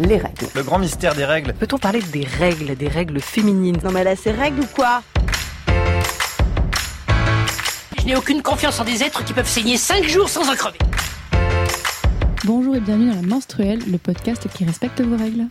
les règles. Le grand mystère des règles. Peut-on parler des règles, des règles féminines? Non mais là c'est règles ou quoi? Je n'ai aucune confiance en des êtres qui peuvent saigner 5 jours sans en crever. Bonjour et bienvenue dans la menstruelle, le podcast qui respecte vos règles.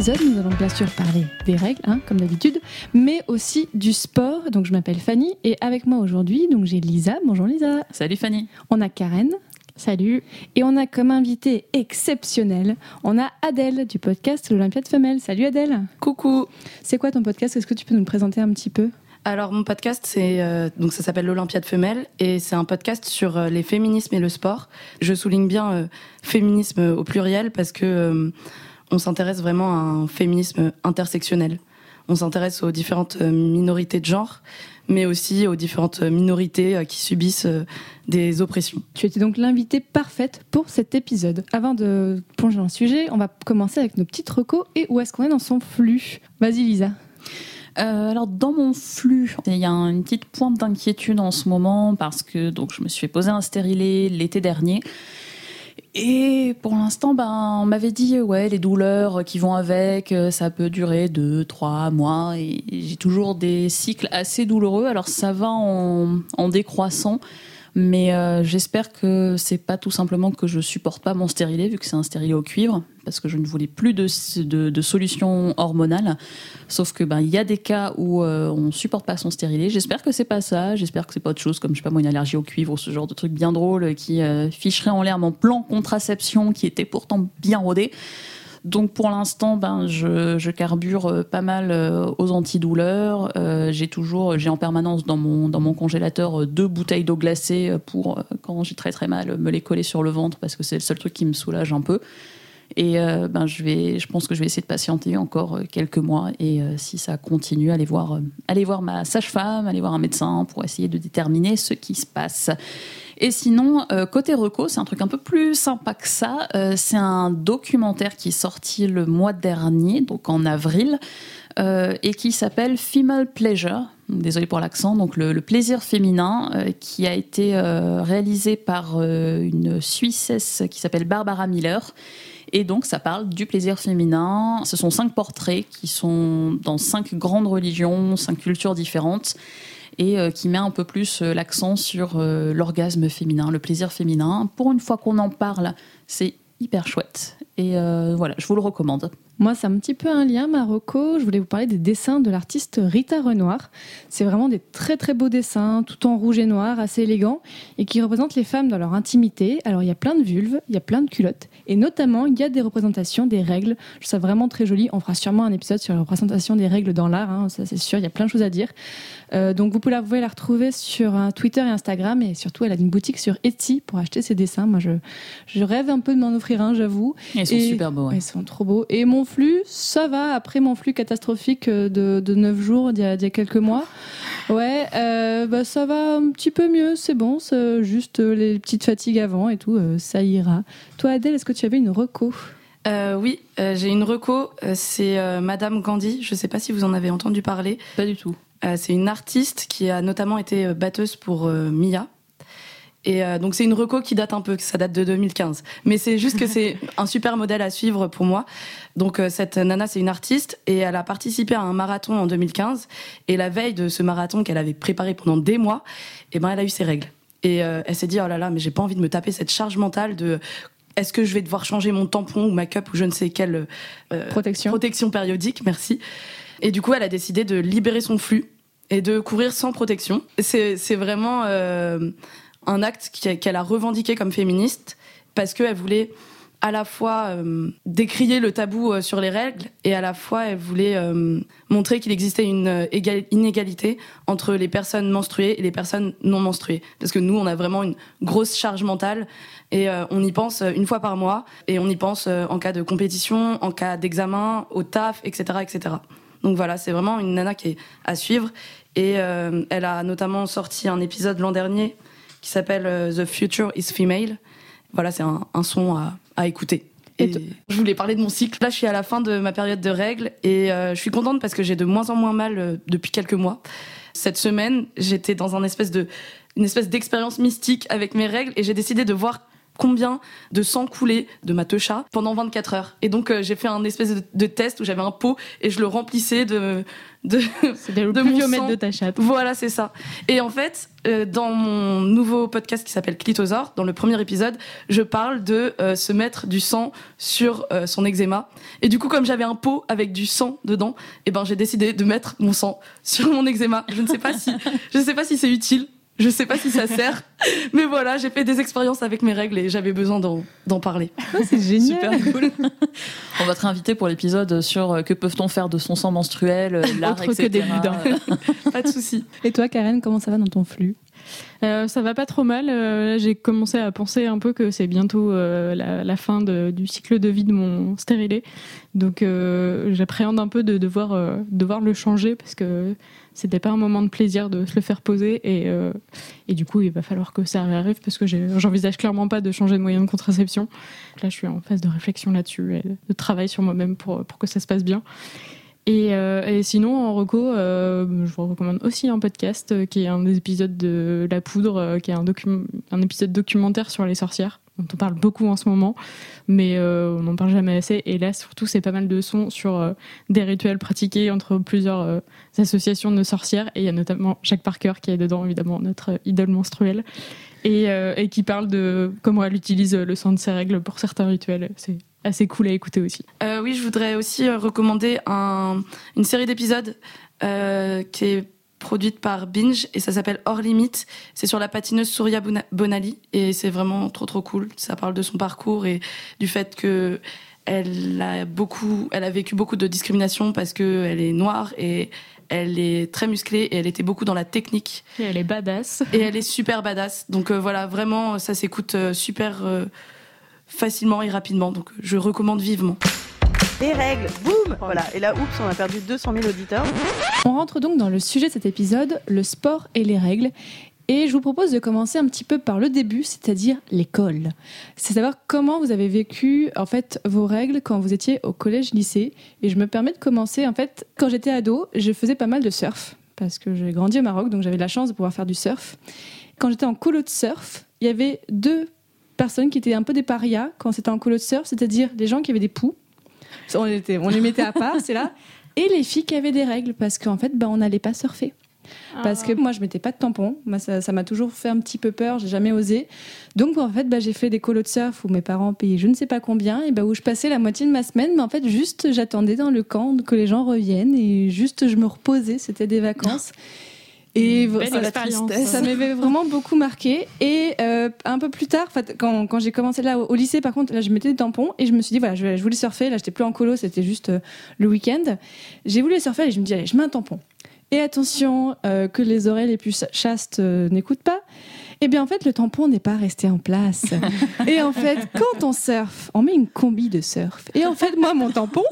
Épisode, nous allons bien sûr parler des règles, hein, comme d'habitude, mais aussi du sport. Donc, je m'appelle Fanny et avec moi aujourd'hui, donc j'ai Lisa. Bonjour Lisa. Salut Fanny. On a Karen. Salut. Et on a comme invité exceptionnel, on a Adèle du podcast L'Olympiade Femelle. Salut Adèle. Coucou. C'est quoi ton podcast? Est-ce que tu peux nous le présenter un petit peu? Alors mon podcast, c'est euh, donc ça s'appelle l'Olympiade femelle et c'est un podcast sur euh, les féminismes et le sport. Je souligne bien euh, féminisme au pluriel parce que euh, on s'intéresse vraiment à un féminisme intersectionnel. On s'intéresse aux différentes euh, minorités de genre, mais aussi aux différentes minorités euh, qui subissent euh, des oppressions. Tu étais donc l'invitée parfaite pour cet épisode. Avant de plonger dans le sujet, on va commencer avec nos petites recos et où est-ce qu'on est dans son flux? Vas-y Lisa. Euh, alors dans mon flux, il y a une petite pointe d'inquiétude en ce moment parce que donc je me suis fait poser un stérilet l'été dernier. Et pour l'instant, ben, on m'avait dit, ouais, les douleurs qui vont avec, euh, ça peut durer deux, trois mois. Et j'ai toujours des cycles assez douloureux. Alors ça va en, en décroissant. Mais euh, j'espère que c'est pas tout simplement que je supporte pas mon stérilet, vu que c'est un stérilet au cuivre, parce que je ne voulais plus de, de, solution hormonale. Sauf que ben y a des cas où euh, on supporte pas son stérilet. J'espère que c'est pas ça. J'espère que c'est pas autre chose, comme je sais pas moi une allergie au cuivre ou ce genre de truc bien drôle qui euh, ficherait en l'air mon plan contraception qui était pourtant bien rodé. Donc pour l'instant, ben je, je carbure euh, pas mal euh, aux antidouleurs. Euh, j'ai toujours, j'ai en permanence dans mon dans mon congélateur euh, deux bouteilles d'eau glacée pour euh, quand j'ai très très mal me les coller sur le ventre parce que c'est le seul truc qui me soulage un peu. Et euh, ben je vais, je pense que je vais essayer de patienter encore euh, quelques mois et euh, si ça continue, aller voir, euh, aller voir ma sage-femme, aller voir un médecin pour essayer de déterminer ce qui se passe. Et sinon, euh, côté reco, c'est un truc un peu plus sympa que ça. Euh, c'est un documentaire qui est sorti le mois dernier, donc en avril, euh, et qui s'appelle Female Pleasure. Désolée pour l'accent, donc le, le plaisir féminin, qui a été réalisé par une Suissesse qui s'appelle Barbara Miller. Et donc, ça parle du plaisir féminin. Ce sont cinq portraits qui sont dans cinq grandes religions, cinq cultures différentes et euh, qui met un peu plus euh, l'accent sur euh, l'orgasme féminin, le plaisir féminin. Pour une fois qu'on en parle, c'est hyper chouette. Et voilà, je vous le recommande. Moi, c'est un petit peu un lien, Marocco. Je voulais vous parler des dessins de l'artiste Rita Renoir. C'est vraiment des très très beaux dessins, tout en rouge et noir, assez élégants, et qui représentent les femmes dans leur intimité. Alors, il y a plein de vulves, il y a plein de culottes, et notamment, il y a des représentations des règles. Je trouve ça vraiment très joli. On fera sûrement un épisode sur la représentation des règles dans l'art, hein, ça c'est sûr, il y a plein de choses à dire. Euh, donc, vous pouvez la, vous pouvez la retrouver sur euh, Twitter et Instagram, et surtout, elle a une boutique sur Etsy pour acheter ses dessins. Moi, je, je rêve un peu de m'en offrir un, j'avoue. Ils sont Et- super beaux. ouais. Ouais, Ils sont trop beaux. Et mon flux, ça va. Après mon flux catastrophique euh, de, de 9 jours d'il y, a- d'il y a quelques mois. Ouais, euh, bah, ça va un petit peu mieux. C'est bon. Juste euh, les petites fatigues avant et tout. euh, ça ira. Toi, Adèle, est-ce que tu avais une reco? Euh, oui, j'ai une reco, c'est Madame Gandhi. Je sais pas si vous en avez entendu parler. Pas du tout. C'est une artiste qui a notamment été batteuse pour Mia. Et euh, donc c'est une reco qui date un peu, ça date de 2015. Mais c'est juste que c'est un super modèle à suivre pour moi. Donc euh, cette nana c'est une artiste et elle a participé à un marathon en 2015. Et la veille de ce marathon qu'elle avait préparé pendant des mois, et ben elle a eu ses règles. Et euh, elle s'est dit oh là là mais j'ai pas envie de me taper cette charge mentale de est-ce que je vais devoir changer mon tampon ou ma cup ou je ne sais quelle Protection. protection périodique, merci. Et du coup, elle a décidé de libérer son flux et de courir sans protection. C'est c'est vraiment un acte qu'elle a revendiqué comme féministe parce qu'elle voulait à la fois euh, décrier le tabou euh, sur les règles et à la fois elle voulait euh, montrer qu'il existait une égal- inégalité entre les personnes menstruées et les personnes non menstruées. Parce que nous, on a vraiment une grosse charge mentale et on y pense une fois par mois et on y pense en cas de compétition, en cas d'examen, au taf, etc., etc. Donc voilà, c'est vraiment une nana qui est à suivre et elle a notamment sorti un épisode l'an dernier qui s'appelle euh, The Future is Female. Voilà, c'est un, un son à, à écouter. Et je voulais parler de mon cycle. Là, je suis à la fin de ma période de règles et euh, je suis contente parce que j'ai de moins en moins mal euh, depuis quelques mois. cette semaine, j'étais dans un espèce de, une espèce d'expérience mystique avec mes règles et j'ai décidé de voir combien de sang coulait de ma techa pendant 24 heures. Et donc euh, j'ai fait un espèce de, de test où j'avais un pot et je le remplissais de de, de plus mon sang. de ta chatte. Voilà, c'est ça. Et en fait, euh, dans mon nouveau podcast qui s'appelle Clitosaure, dans le premier épisode, je parle de euh, se mettre du sang sur euh, son eczéma. Et du coup, comme j'avais un pot avec du sang dedans, eh ben j'ai décidé de mettre mon sang sur mon eczéma. Je ne sais pas si, je ne sais pas si c'est utile. Je sais pas si ça sert, mais voilà, j'ai fait des expériences avec mes règles et j'avais besoin d'en parler. C'est génial. Super cool. On va te réinviter pour l'épisode sur euh, que peuvent-on faire de son sang menstruel, euh, l'art, Autre que etc. des boudins. Pas de souci. Et toi, Karen, comment ça va dans ton flux? Euh, ça va pas trop mal. Euh, là, j'ai commencé à penser un peu que c'est bientôt euh, la, la fin de- du cycle de vie de mon stérilet. Donc euh, j'appréhende un peu de devoir, euh, devoir le changer parce que c'était pas un moment de plaisir de se le faire poser. Et, euh, et du coup, il va falloir que ça arrive parce que j'envisage clairement pas de changer de moyen de contraception. Là, je suis en phase de réflexion là-dessus et de travail sur moi-même pour, pour que ça se passe bien. Et, euh, et sinon, en reco, euh, je vous recommande aussi un podcast euh, qui est un des épisodes de La Poudre, qui est un, épisode documentaire sur les sorcières, dont on parle beaucoup en ce moment, mais on n'en parle jamais assez. Et là, surtout, c'est pas mal de sons sur des rituels pratiqués entre plusieurs associations de sorcières. Et il y a notamment Jacques Parker qui est dedans, évidemment, notre idole menstruelle, et, qui parle de comment elle utilise le sang de ses règles pour certains rituels. C'est assez cool à écouter aussi. Euh, oui, je voudrais aussi euh, recommander un, une série d'épisodes euh, qui est produite par Binge et ça s'appelle Hors Limite. C'est sur la patineuse Souria Bona- Bonali et c'est vraiment trop trop cool. Ça parle de son parcours et du fait que elle a beaucoup, elle a vécu beaucoup de discrimination parce que elle est noire et elle est très musclée et elle était beaucoup dans la technique Et elle est badass. et elle est super badass. Donc euh, voilà, vraiment, ça s'écoute super facilement et rapidement. Donc je recommande vivement. Les règles, boum Voilà, et là, oups, on a perdu 200 000 auditeurs. On rentre donc dans le sujet de cet épisode, le sport et les règles. Et je vous propose de commencer un petit peu par le début, c'est-à-dire l'école. C'est savoir comment vous avez vécu en fait vos règles quand vous étiez au collège-lycée. Et je me permets de commencer en fait quand j'étais ado, je faisais pas mal de surf parce que j'ai grandi au Maroc, donc j'avais la chance de pouvoir faire du surf. Quand j'étais en colo de surf, il y avait deux personnes qui étaient un peu des parias quand c'était en colo de surf, c'est-à-dire les gens qui avaient des poux. On, était, on les mettait à part, c'est là. Et les filles qui avaient des règles, parce qu'en fait, bah, on n'allait pas surfer. Parce que moi, je mettais pas de tampon. Moi, ça ça m'a toujours fait un petit peu peur. J'ai jamais osé. Donc, en fait, bah, j'ai fait des colos de surf où mes parents payaient je ne sais pas combien, et bah, où je passais la moitié de ma semaine. Mais en fait, juste, j'attendais dans le camp que les gens reviennent et juste, je me reposais. C'était des vacances. Et belle ça- m'avait vraiment beaucoup marqué. Et euh, un peu plus tard, quand, quand j'ai commencé là au, au lycée, par contre, là, je mettais des tampons et je me suis dit, voilà, je, je voulais surfer. Là, j'étais plus en colo, c'était juste euh, le week-end. J'ai voulu surfer et je me dis, allez, je mets un tampon. Et attention, euh, que les oreilles les plus chastes n'écoutent pas. Eh bien, en fait, le tampon n'est pas resté en place. Et en fait, quand on surfe, on met une combi de surf. Et en fait, moi, mon tampon,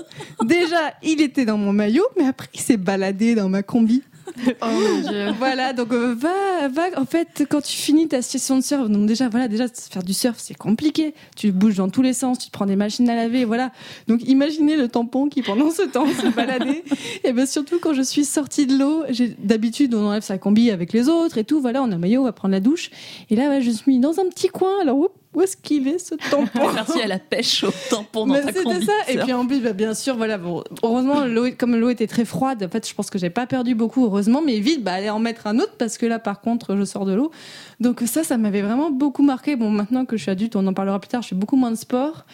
déjà, il était dans mon maillot, mais après, il s'est baladé dans ma combi. Oh mon dieu. Voilà, donc euh, va, va, en fait, quand tu finis ta session de surf, donc déjà, voilà, déjà, faire du surf, c'est compliqué. Tu bouges dans tous les sens, tu te prends des machines à laver, voilà. Donc imaginez le tampon qui, pendant ce temps, se baladait. Et bien surtout, quand je suis sortie de l'eau, j'ai- d'habitude, on enlève sa combi avec les autres et tout, voilà, on a un maillot, on va prendre la douche. Et là, ouais, je suis dans un petit coin, alors, oups, où est-ce qu'il est, ce tampon Merci à la pêche au tampon dans ta c'était ça. Et puis en plus, bah, bien sûr, voilà. Bon, heureusement, l'eau, comme l'eau était très froide, en fait, je pense que j'ai pas perdu beaucoup, heureusement. Mais vite, bah, aller en mettre un autre parce que là, par contre, je sors de l'eau. Donc ça, ça m'avait vraiment beaucoup marqué. Bon, maintenant que je suis adulte, on en parlera plus tard. Je fais beaucoup moins de sport,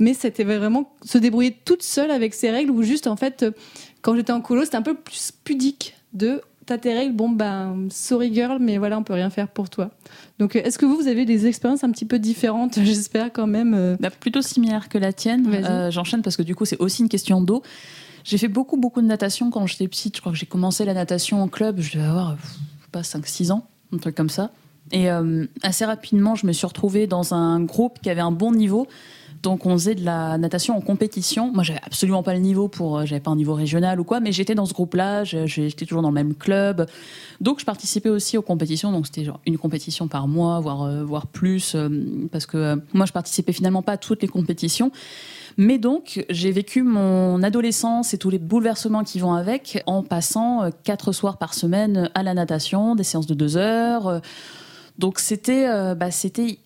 mais c'était vraiment se débrouiller toute seule avec ses règles ou juste en fait, euh, quand j'étais en colo, c'était un peu plus pudique de t'as tes règles, bon ben sorry girl, mais voilà, on peut rien faire pour toi. Donc euh, est-ce que vous, vous avez des expériences un petit peu différentes, j'espère quand même. euh, Bah, plutôt similaire que la tienne. Euh, J'enchaîne parce que du coup, c'est aussi une question d'eau. J'ai fait beaucoup, beaucoup de natation quand j'étais petite. Je crois que j'ai commencé la natation en club. Je devais avoir, je sais pas, 5-6 ans, un truc comme ça. Et euh, assez rapidement, je me suis retrouvée dans un groupe qui avait un bon niveau. Donc, on faisait de la natation en compétition. Moi, j'avais absolument pas le niveau pour, euh, j'avais pas un niveau régional ou quoi, mais j'étais dans ce groupe-là. J'étais toujours dans le même club. Donc, je participais aussi aux compétitions. Donc, c'était genre une compétition par mois, voire, euh, voire plus, euh, parce que moi, je participais finalement pas à toutes les compétitions. Mais donc, j'ai vécu mon adolescence et tous les bouleversements qui vont avec en passant quatre soirs par semaine à la natation, des séances de deux heures. Donc c'était bah, c'était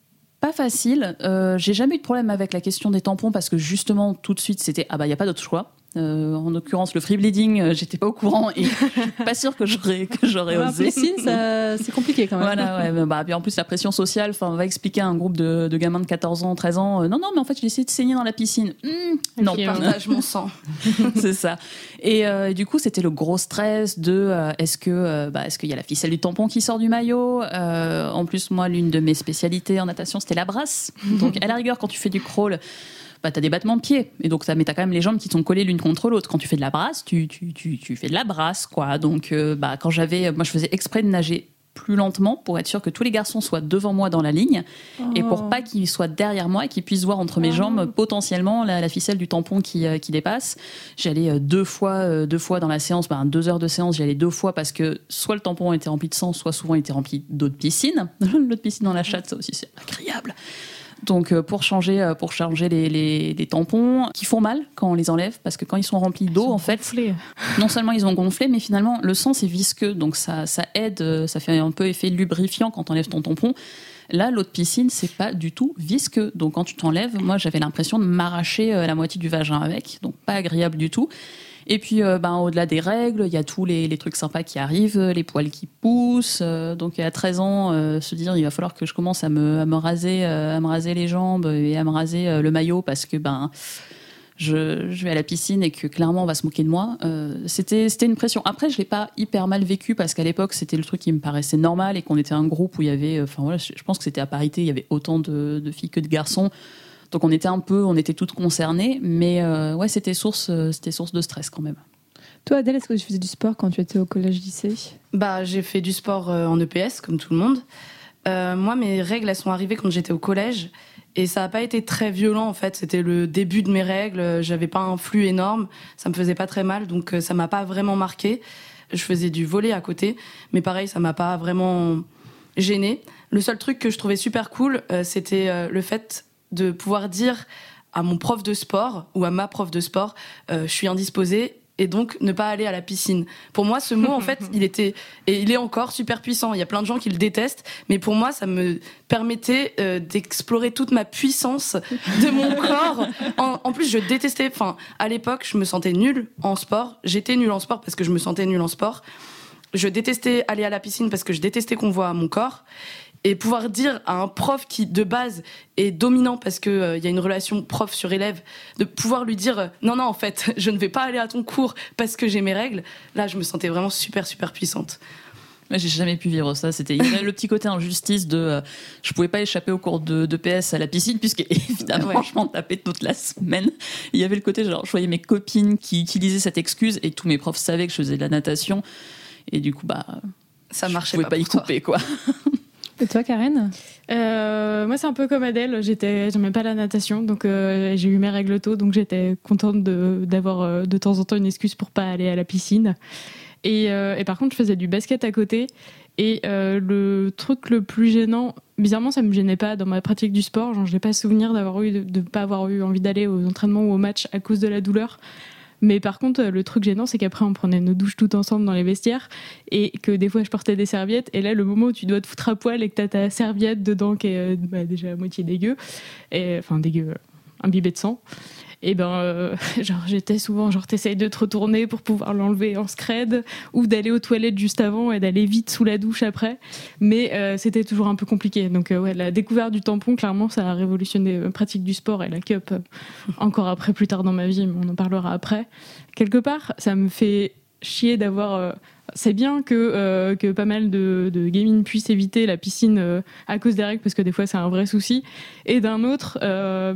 pas facile. Euh, j'ai jamais eu de problème avec la question des tampons parce que justement tout de suite c'était ah bah il y a pas d'autre choix. Euh, en l'occurrence le free bleeding, euh, j'étais pas au courant et je suis pas sûre que j'aurais que j'aurais osé. piscine, ça- c'est compliqué quand même. Voilà, ouais, mais bah, puis en plus la pression sociale, enfin, on va expliquer à un groupe de, de gamins de 14 ans, 13 ans, euh, non, non, mais en fait j'ai essayé de saigner dans la piscine. Hmm, non, euh, Partage mon sang. c'est ça. Et, euh, et du coup, c'était le gros stress de euh, est-ce que euh, bah, est-ce qu'il y a la ficelle du tampon qui sort du maillot Euh, En plus, moi, l'une de mes spécialités en natation, c'était la brasse. Donc, à la rigueur, quand tu fais du crawl. Bah, t'as des battements de pied et donc t'as mais t'as quand même les jambes qui sont collées l'une contre l'autre quand tu fais de la brasse tu, tu, tu, tu fais de la brasse quoi donc euh, bah quand j'avais moi je faisais exprès de nager plus lentement pour être sûr que tous les garçons soient devant moi dans la ligne et pour pas qu'ils soient derrière moi et qu'ils puissent voir entre mes jambes potentiellement la, la ficelle du tampon qui, euh, qui dépasse. J'allais euh, deux fois, deux fois dans la séance, ben, deux heures de séance, j'y allais deux fois parce que soit le tampon était rempli de sang, soit souvent il était rempli d'eau de piscine. L'eau de piscine dans la chatte, ça aussi c'est agréable. Donc euh, pour changer, euh, pour changer les, les- les tampons qui font mal quand on les enlève parce que quand ils sont remplis d'eau en fait non seulement ils ont gonflé, mais finalement le sang c'est visqueux, donc ça, ça aide, euh, ça fait un peu effet lubrifiant quand on enlève ton tampon. Là, l'eau de piscine, c'est pas du tout visqueux. Donc quand tu t'enlèves, moi j'avais l'impression de m'arracher la moitié du vagin avec, donc pas agréable du tout. Et puis, euh, ben, au-delà des règles, il y a tous les, trucs sympas qui arrivent, euh, les poils qui poussent. euh, donc, à 13 ans, se dire, il va falloir que je commence à me, raser, à me raser les jambes et à me raser le maillot parce que, ben, je, vais à la piscine et que clairement on va se moquer de moi. C'était c'était une pression. Après, je l'ai pas hyper mal vécu parce qu'à l'époque c'était le truc qui me paraissait normal et qu'on était un groupe où il y avait, enfin voilà, je pense que c'était à parité, il y avait autant de filles que de garçons. Donc on était un peu, on était toutes concernées, mais euh, ouais, c'était source, euh, c'était source de stress quand même. Toi, Adèle, est-ce que tu faisais du sport quand tu étais au collège-lycée Bah, j'ai fait du sport euh, en EPS, comme tout le monde. Euh, moi, mes règles, elles sont arrivées quand j'étais au collège. Et ça n'a pas été très violent, en fait. C'était le début de mes règles. J'avais pas un flux énorme. Ça me faisait pas très mal. Donc, ça m'a pas vraiment marqué. Je faisais du volet à côté. Mais pareil, ça m'a pas vraiment gêné. Le seul truc que je trouvais super cool, euh, c'était euh, le fait de pouvoir dire à mon prof de sport ou à ma prof de sport, euh, je suis indisposée et donc ne pas aller à la piscine. Pour moi, ce mot, en fait, il était et il est encore super puissant. Il y a plein de gens qui le détestent, mais pour moi, ça me permettait euh, d'explorer toute ma puissance de mon corps. En, en plus, je détestais. Enfin, à l'époque, je me sentais nulle en sport. J'étais nulle en sport parce que je me sentais nulle en sport. Je détestais aller à la piscine parce que je détestais qu'on voit mon corps. Et pouvoir dire à un prof qui, de base, est dominant parce qu'il il y a une relation prof sur élève, de pouvoir lui dire euh, non, non, en fait, je ne vais pas aller à ton cours parce que j'ai mes règles, là, je me sentais vraiment super, super puissante. Moi, j'ai jamais pu vivre ça. C'était le petit côté injustice de euh, je pouvais pas échapper au cours de, de PS à la piscine puisque évidemment Ouais. je m'en tapais toute la semaine. Il y avait le côté genre je voyais mes copines qui utilisaient cette excuse et tous mes profs savaient que je faisais de la natation et du coup bah Ça je marchait pouvais pas, pas, y couper quoi. Et toi, Karen Euh, moi, c'est un peu comme Adèle. J'étais, j'aimais pas la natation, donc euh, j'ai eu mes règles tôt, donc j'étais contente d'avoir euh, de temps en temps une excuse pour pas aller à la piscine. Et, par contre, je faisais du basket à côté. Et le truc le plus gênant, bizarrement, ça me gênait pas dans ma pratique du sport. Genre, j'ai pas souvenir d'avoir eu, de, de pas avoir eu envie d'aller aux entraînements ou aux matchs à cause de la douleur. Mais par contre, euh, le truc gênant, c'est qu'après, on prenait nos douches toutes ensemble dans les vestiaires et que des fois, je portais des serviettes. Et là, le moment où tu dois te foutre à poil et que t'as ta serviette dedans qui est euh, bah, déjà à moitié dégueu, et, enfin dégueu, euh, imbibé de sang, et ben, euh, genre, j'étais souvent, genre, t'essayes de te retourner pour pouvoir l'enlever en scred ou d'aller aux toilettes juste avant et d'aller vite sous la douche après. Mais euh, c'était toujours un peu compliqué. Donc, euh, ouais, la découverte du tampon, clairement, ça a révolutionné la pratique du sport et la cup euh, encore après, plus tard dans ma vie, mais on en parlera après. Quelque part, ça me fait chier d'avoir. euh, c'est bien que, euh, que pas mal de, de gamines puissent éviter la piscine euh, à cause des règles, parce que des fois c'est un vrai souci. Et d'un autre, euh,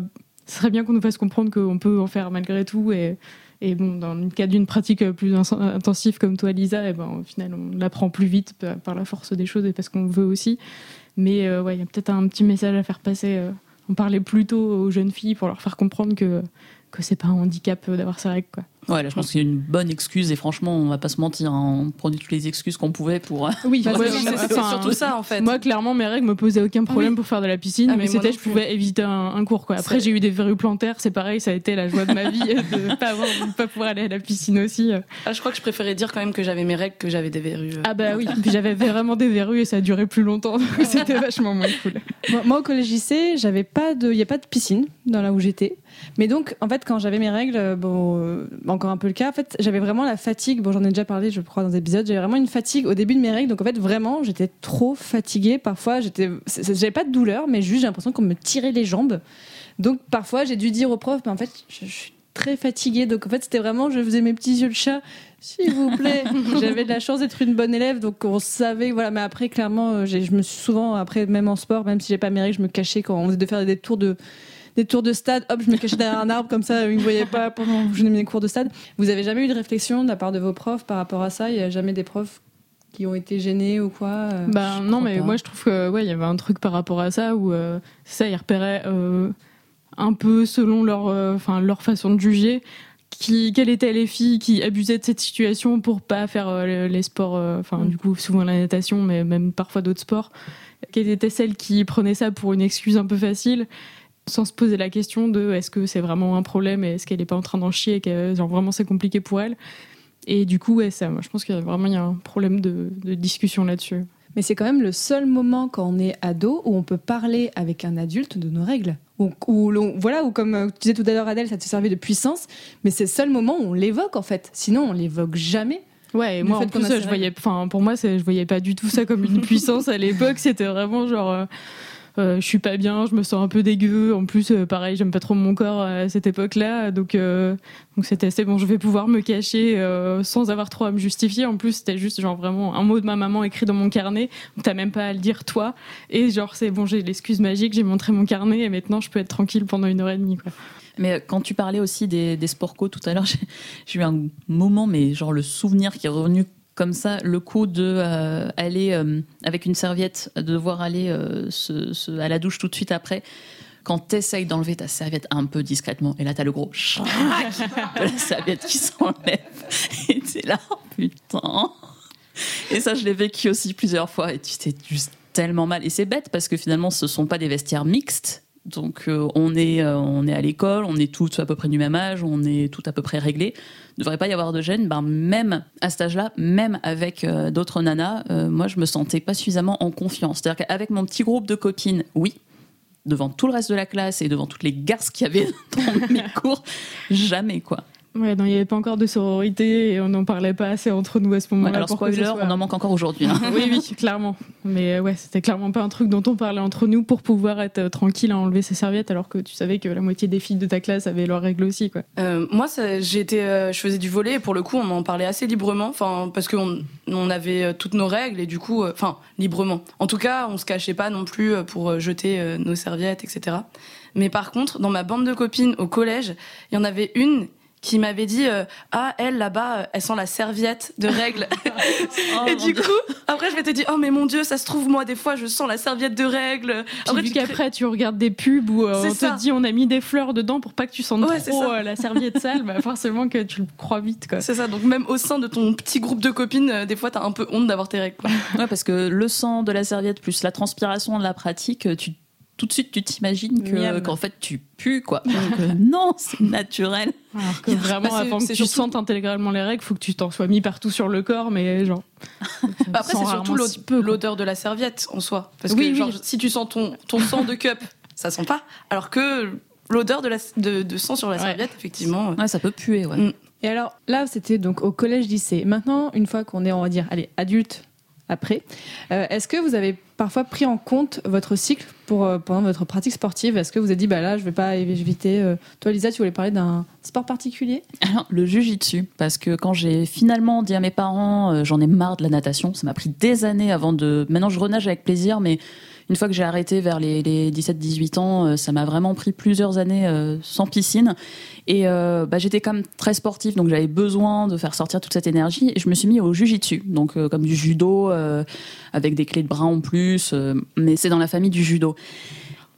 ce serait bien qu'on nous fasse comprendre qu'on peut en faire malgré tout. Et, et bon, dans le cas d'une pratique plus intensive comme toi, Lisa, et ben, au final, on l'apprend plus vite par- la force des choses et parce qu'on veut aussi. Mais euh, ouais, il y a peut-être un petit message à faire passer. euh, en parler plus tôt aux jeunes filles pour leur faire comprendre que, que c'est pas un handicap euh, d'avoir ses règles quoi. Ouais, là, je pense y a une bonne excuse et franchement, on va pas se mentir, hein, on prenait toutes les excuses qu'on pouvait pour. euh, Oui, Ouais, c'est- c'est enfin, surtout ça en fait. Moi, clairement, mes règles me posaient aucun problème Oui. pour faire de la piscine, Ah, mais, mais c'était, je pouvais éviter un, un cours, quoi. Après, C'est- j'ai eu des verrues plantaires, c'est pareil, ça a été la joie de ma vie de pas avoir, de pas pouvoir aller à la piscine aussi. Ah, je crois que je préférais dire quand même que j'avais mes règles que j'avais des verrues. euh. Ah bah oui, puis j'avais vraiment des verrues et ça a duré plus longtemps, donc c'était vachement moins cool. Moi, moi, au collège lycée, j'avais pas de, il y a pas de piscine dans là où j'étais. Mais donc, en fait, quand j'avais mes règles, euh, bon, euh, encore un peu le cas. En fait, j'avais vraiment la fatigue. Bon, j'en ai déjà parlé, je crois, dans des épisodes. J'avais vraiment une fatigue au début de mes règles. Donc, en fait, vraiment, j'étais trop fatiguée. Parfois, j'étais, j'avais pas de douleur, mais juste j'ai l'impression qu'on me tirait les jambes. Donc, parfois, j'ai dû dire au prof, mais en fait, je, je suis très fatiguée. Donc, en fait, c'était vraiment, je faisais mes petits yeux de chat. S'il vous plaît. J'avais de la chance d'être une bonne élève, donc on savait, voilà. Mais après, clairement, euh, je me suis souvent, après, même en sport, même si j'ai pas mes règles, je me cachais quand on faisait de faire des tours de, des tours de stade. Hop, je me cachais derrière un arbre comme ça, ils ne me voyaient pas pendant que je mes cours de stade. Vous avez jamais eu de réflexion de la part de vos profs par rapport à ça? Il y a jamais des profs qui ont été gênés ou quoi? Euh Je non, mais pas. moi je trouve que ouais, il y avait un truc par rapport à ça où euh, ça, ils repéraient euh, un peu selon leur, euh, enfin leur façon de juger. Qui, quelles étaient les filles qui abusaient de cette situation pour pas faire les- sports, enfin Mm. du coup souvent la natation, mais même parfois d'autres sports. Quelles étaient celles qui prenaient ça pour une excuse un peu facile, sans se poser la question de est-ce que c'est vraiment un problème et est-ce qu'elle est pas en train d'en chier et que genre vraiment c'est compliqué pour elle. Et du coup, ouais, ça, moi, je pense qu'il y a vraiment il y a un problème de, de discussion là-dessus. Mais c'est quand même le seul moment quand on est ado où on peut parler avec un adulte de nos règles. Ou, voilà, ou comme euh, tu disais tout à l'heure, Adèle, ça te servait de puissance. Mais c'est le seul moment où on l'évoque en fait. Sinon, on l'évoque jamais. Ouais, et moi en plus, a ses je voyais, pour moi, je voyais pas du tout ça comme une puissance à l'époque. C'était vraiment genre, euh, euh, je suis pas bien, je me sens un peu dégueu. En plus, euh, pareil, j'aime pas trop mon corps à cette époque-là, donc euh, donc c'était c'est bon, je vais pouvoir me cacher sans avoir trop à me justifier. En plus, c'était juste genre vraiment un mot de ma maman écrit dans mon carnet. T'as même pas à le dire toi. Et genre c'est bon, j'ai l'excuse magique, j'ai montré mon carnet et maintenant je peux être tranquille pendant une heure et demie. Mais quand tu parlais aussi des, des sports co tout à l'heure, j'ai eu un moment, mais genre le souvenir qui est revenu comme ça, le coup de euh, aller euh, avec une serviette, de devoir aller euh, à la douche tout de suite après. Quand t'essayes d'enlever ta serviette un peu discrètement, et là t'as le gros de la serviette qui s'enlève, et t'es là, oh, putain. Et ça, je l'ai vécu aussi plusieurs fois, et tu t'es juste tellement mal. Et c'est bête parce que finalement, ce sont pas des vestiaires mixtes. Donc euh, on est euh, on est à l'école, on est tous à peu près du même âge, on est tout à peu près réglés. Il ne devrait pas y avoir de gêne. Ben même à cet âge-là, même avec euh, d'autres nanas, moi je me sentais pas suffisamment en confiance. C'est-à-dire qu'avec mon petit groupe de copines, oui, devant tout le reste de la classe et devant toutes les garces qu'il y avait dans mes cours, jamais quoi. Ouais, non, il n'y avait pas encore de sororité et on n'en parlait pas assez entre nous à ce Ouais, moment-là. alors que ce spoiler, soit- on en manque encore aujourd'hui. hein. oui, oui, clairement. Mais euh, ouais, c'était clairement pas un truc dont on parlait entre nous pour pouvoir être euh, tranquille à enlever ses serviettes alors que tu savais que la moitié des filles de ta classe avaient leurs règles aussi, quoi. Euh, moi, j'étais, euh, je faisais du volet et pour le coup, on en parlait assez librement, enfin parce qu'on on avait toutes nos règles et du coup, euh, enfin librement. En tout cas, on se cachait pas non plus pour jeter euh, nos serviettes, etc. Mais par contre, dans ma bande de copines au collège, il y en avait une qui m'avait dit euh, ah elle là-bas euh, elle sent la serviette de règles Oh, et du Dieu. coup après je m'étais dit oh mais mon dieu ça se trouve moi des fois je sens la serviette de règles Puis après vu qu'après tu regardes des pubs où euh, C'est on ça. te dit on a mis des fleurs dedans pour pas que tu sentes Ouais, trop euh, la serviette sale, bah forcément que tu le crois vite, quoi. c'est ça donc même au sein de ton petit groupe de copines euh, des fois t'as un peu honte d'avoir tes règles quoi. Ouais, parce que le sang de la serviette plus la transpiration de la pratique, tu tout de suite tu t'imagines que Miam. qu'en fait tu pues quoi. Donc, euh, non, c'est naturel. Alors que vraiment, c'est- avant que tu surtout- sentes intégralement les règles, faut que tu t'en sois mis partout sur le corps, mais genre. Bah après, c'est surtout l'odeur de la serviette en soi. Parce Oui, que oui. genre, si tu sens ton, ton sang de cup, ça sent pas. Alors que l'odeur de, la, de, de sang sur la Ouais. serviette, effectivement. euh, Ouais, ça peut puer, ouais. Mm. Et alors là, c'était donc au collège-lycée. Maintenant, une fois qu'on est, on va dire, allez, adulte après, euh, est-ce que vous avez parfois pris en compte votre cycle pour, euh, pendant votre pratique sportive? Est-ce que vous avez dit, bah là, je vais pas éviter. euh, Toi, Lisa, tu voulais parler d'un sport particulier? Alors, le jujitsu, parce que quand j'ai finalement dit à mes parents, j'en ai marre de la natation, ça m'a pris des années avant de. Maintenant, je renage avec plaisir, mais une fois que j'ai arrêté vers les, les 17-18 ans, euh, ça m'a vraiment pris plusieurs années euh, sans piscine. Et euh, bah, j'étais quand même très sportive, donc j'avais besoin de faire sortir toute cette énergie. Et je me suis mis au jujitsu, donc comme du judo, avec des clés de bras en plus, mais c'est dans la famille du judo.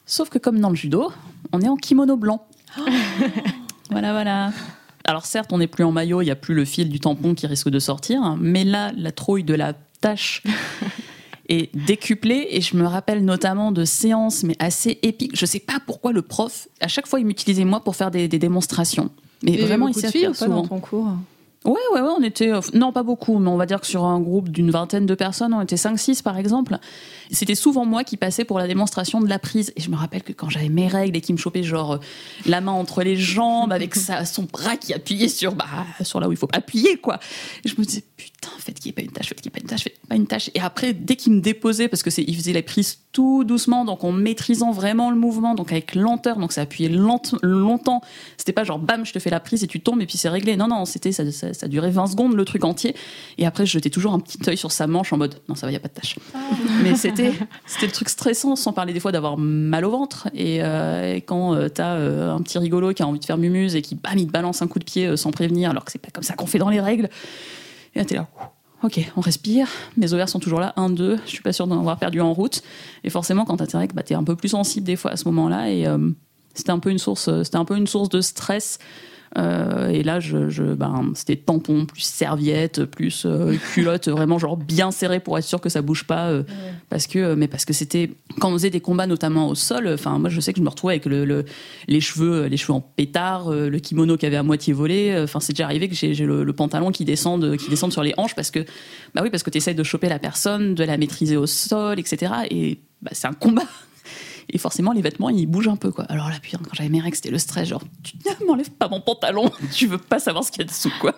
Sauf que comme dans le judo, on est en kimono blanc. Voilà, voilà. Alors certes, on n'est plus en maillot, il n'y a plus le fil du tampon qui risque de sortir, mais là, la trouille de la tâche est décuplée et je me rappelle notamment de séances mais assez épiques. Je sais pas pourquoi le prof, à chaque fois, il m'utilisait moi pour faire des, des démonstrations. Mais Et vraiment, il ou inspire pas dans souvent. ton cours Ouais, ouais, ouais, on était. euh, non, pas beaucoup, mais on va dire que sur un groupe d'une vingtaine de personnes, on était 5-6 par exemple. C'était souvent moi qui passais pour la démonstration de la prise. Et je me rappelle que quand j'avais mes règles et qu'il me chopait genre euh, la main entre les jambes avec sa, son bras qui appuyait sur, bah, sur là où il faut appuyer, quoi. Et je me disais, putain, faites qu'il n'y ait pas une tâche, faites qu'il n'y ait pas une tâche, faites pas une tâche. Et après, dès qu'il me déposait, parce que c'est, il faisait les prises tout doucement, donc en maîtrisant vraiment le mouvement, donc avec lenteur, donc ça appuyait lente- longtemps. C'était pas genre bam, je te fais la prise et tu tombes et puis c'est réglé. Non, non, c'était ça, ça, ça durait 20 secondes le truc entier. Et après, je jetais toujours un petit œil sur sa manche en mode non, ça va, y a pas de tâche. Mais c'était c'était le truc stressant, sans parler des fois d'avoir mal au ventre. Et, euh, et quand euh, t'as euh, un petit rigolo qui a envie de faire mumuse et qui bam, il te balance un coup de pied euh, sans prévenir, alors que c'est pas comme ça qu'on fait dans les règles. Et là, t'es là. Ok, on respire. Mes ovaires sont toujours là. Un, deux. Je suis pas sûre d'en avoir perdu en route. Et forcément, quand t'as tes règles, bah, t'es un peu plus sensible des fois à ce moment-là. Et euh, c'était un peu une source, c'était un peu une source de stress. Euh, et là, je, je, ben, c'était tampon, plus serviette, plus euh, culotte, vraiment genre bien serré pour être sûr que ça bouge pas. euh, Parce que, mais parce que c'était quand on faisait des combats, notamment au sol. Enfin, moi, je sais que je me retrouvais avec le, le- les cheveux, les cheveux en pétard, le kimono qui avait à moitié volé. Enfin, c'est déjà arrivé que j'ai, le, le pantalon qui descend, qui descend sur les hanches parce que, bah oui, parce que tu essayes de choper la personne, de la maîtriser au sol, etc. Et bah, c'est un combat. Et forcément, les vêtements, ils bougent un peu, quoi. Alors là, putain, quand j'avais mes règles, c'était le stress, genre, tu ne m'enlèves pas mon pantalon, tu veux pas savoir ce qu'il y a dessous, quoi.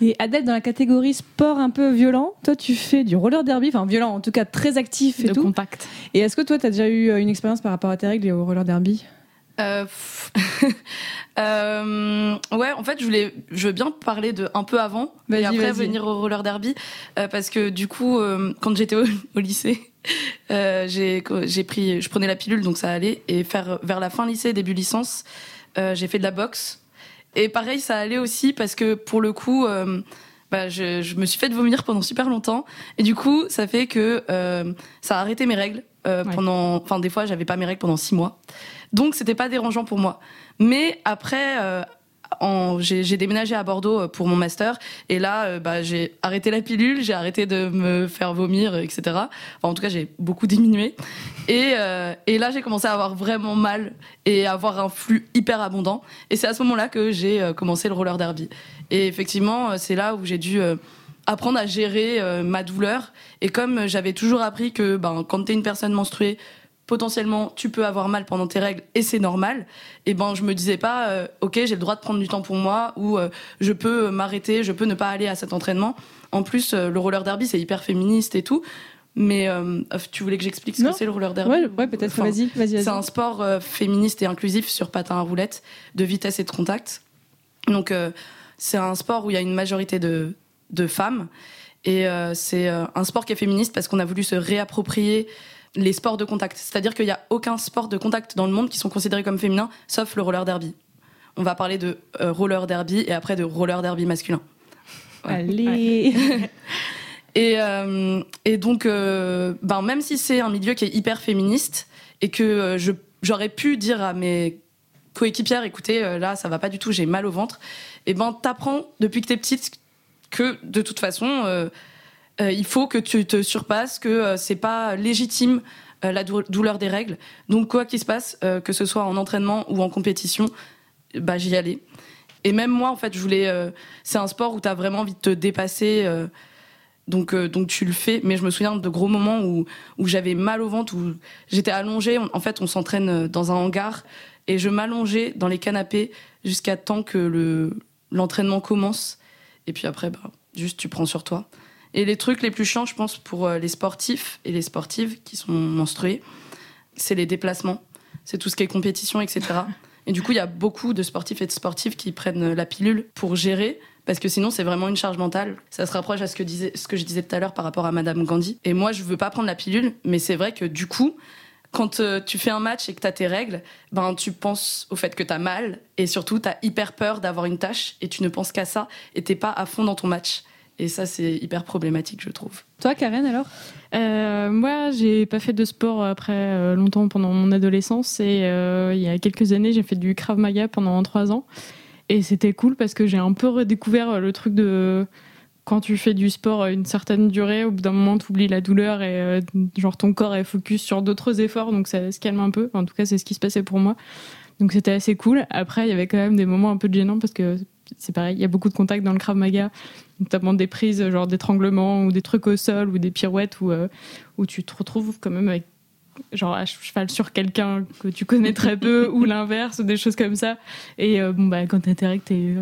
Et Adèle, dans la catégorie sport un peu violent, toi tu fais du roller derby, enfin violent en tout cas très actif et de tout. contact. Et est-ce que toi tu as déjà eu euh, une expérience par rapport à tes règles et au roller derby? Euh. Euh, ouais, en fait, je voulais, je veux bien parler de un peu avant et après venir au roller derby euh, parce que du coup, euh, quand j'étais au, au lycée, euh, j'ai pris, je prenais la pilule donc ça allait et faire vers la fin lycée début licence, euh, j'ai fait de la boxe et pareil ça allait aussi parce que pour le coup. euh, bah, je, je me suis fait vomir pendant super longtemps et du coup ça fait que ça a arrêté mes règles Ouais. pendant enfin des fois j'avais pas mes règles pendant six mois donc c'était pas dérangeant pour moi mais après, j'ai déménagé à Bordeaux euh, pour mon master et là, euh, bah, j'ai arrêté la pilule, j'ai arrêté de me faire vomir, etc. En tout cas, j'ai beaucoup diminué. Et, euh, et là, j'ai commencé à avoir vraiment mal et à avoir un flux hyper abondant. Et c'est à ce moment-là que j'ai commencé le roller derby. Et effectivement, c'est là où j'ai dû apprendre à gérer ma douleur. Et comme j'avais toujours appris que ben, quand t'es une personne menstruée, potentiellement tu peux avoir mal pendant tes règles et c'est normal et ben je me disais pas euh, ok j'ai le droit de prendre du temps pour moi ou euh, je peux euh, m'arrêter je peux ne pas aller à cet entraînement en plus euh, le roller derby c'est hyper féministe et tout mais tu voulais que j'explique ce Non. que c'est le roller derby? Ouais, ouais peut-être. Enfin, vas-y, vas-y, c'est un sport féministe et inclusif sur patin à roulettes, de vitesse et de contact. Donc c'est un sport où il y a une majorité de, de femmes. Et c'est un sport qui est féministe parce qu'on a voulu se réapproprier les sports de contact. C'est-à-dire qu'il n'y a aucun sport de contact dans le monde qui sont considérés comme féminins, sauf le roller derby. On va parler de euh, roller derby et après de roller derby masculin. Ouais. Allez. Et, euh, et donc, euh, ben, même si c'est un milieu qui est hyper féministe et que je, j'aurais pu dire à mes coéquipières, écoutez, là, ça va pas du tout, j'ai mal au ventre, et ben, t'apprends depuis que t'es petite que de toute façon, il faut que tu te surpasses, que euh, c'est pas légitime euh, la dou- douleur des règles. Donc, quoi qu'il se passe, euh, que ce soit en entraînement ou en compétition, bah, j'y allais. Et même moi, en fait, je voulais. euh, c'est un sport où t'as vraiment envie de te dépasser. euh, donc, euh, donc tu le fais. Mais je me souviens de gros moments où, où j'avais mal au ventre, où j'étais allongée. On- en fait, on s'entraîne euh, dans un hangar et je m'allongeais dans les canapés jusqu'à temps que le l'entraînement commence. Et puis après, bah, juste tu prends sur toi. Et les trucs les plus chiants, je pense, pour euh, les sportifs et les sportives qui sont menstrués, c'est les déplacements. C'est tout ce qui est compétition, etc. Et du coup, il y a beaucoup de sportifs et de sportives qui prennent la pilule pour gérer, parce que sinon, c'est vraiment une charge mentale. Ça se rapproche à ce que, ce que je disais tout à l'heure par rapport à Madame Gandhi. Et moi, je veux pas prendre la pilule, mais c'est vrai que du coup, quand euh, tu fais un match et que tu as tes règles, ben, tu penses au fait que tu as mal, et surtout, tu as hyper peur d'avoir une tâche, et tu ne penses qu'à ça, et t'es pas à fond dans ton match. Et ça, c'est hyper problématique, je trouve. Toi, Karen, alors? Euh, moi, j'ai pas fait de sport après euh, longtemps pendant mon adolescence et euh, il y a quelques années, j'ai fait du Krav Maga pendant trois ans. Et c'était cool parce que j'ai un peu redécouvert le truc de quand tu fais du sport une certaine durée, au bout d'un moment, tu oublies la douleur et euh, genre ton corps est focus sur d'autres efforts, donc ça se calme un peu. En tout cas, c'est ce qui se passait pour moi. Donc c'était assez cool. Après, il y avait quand même des moments un peu gênants parce que c'est pareil, il y a beaucoup de contacts dans le Krav Maga, notamment des prises, genre d'étranglement ou des trucs au sol ou des pirouettes où, euh, où tu te retrouves quand même avec genre à cheval sur quelqu'un que tu connais très peu ou l'inverse, des choses comme ça. Et euh, bon, bah, quand t'es direct, t'es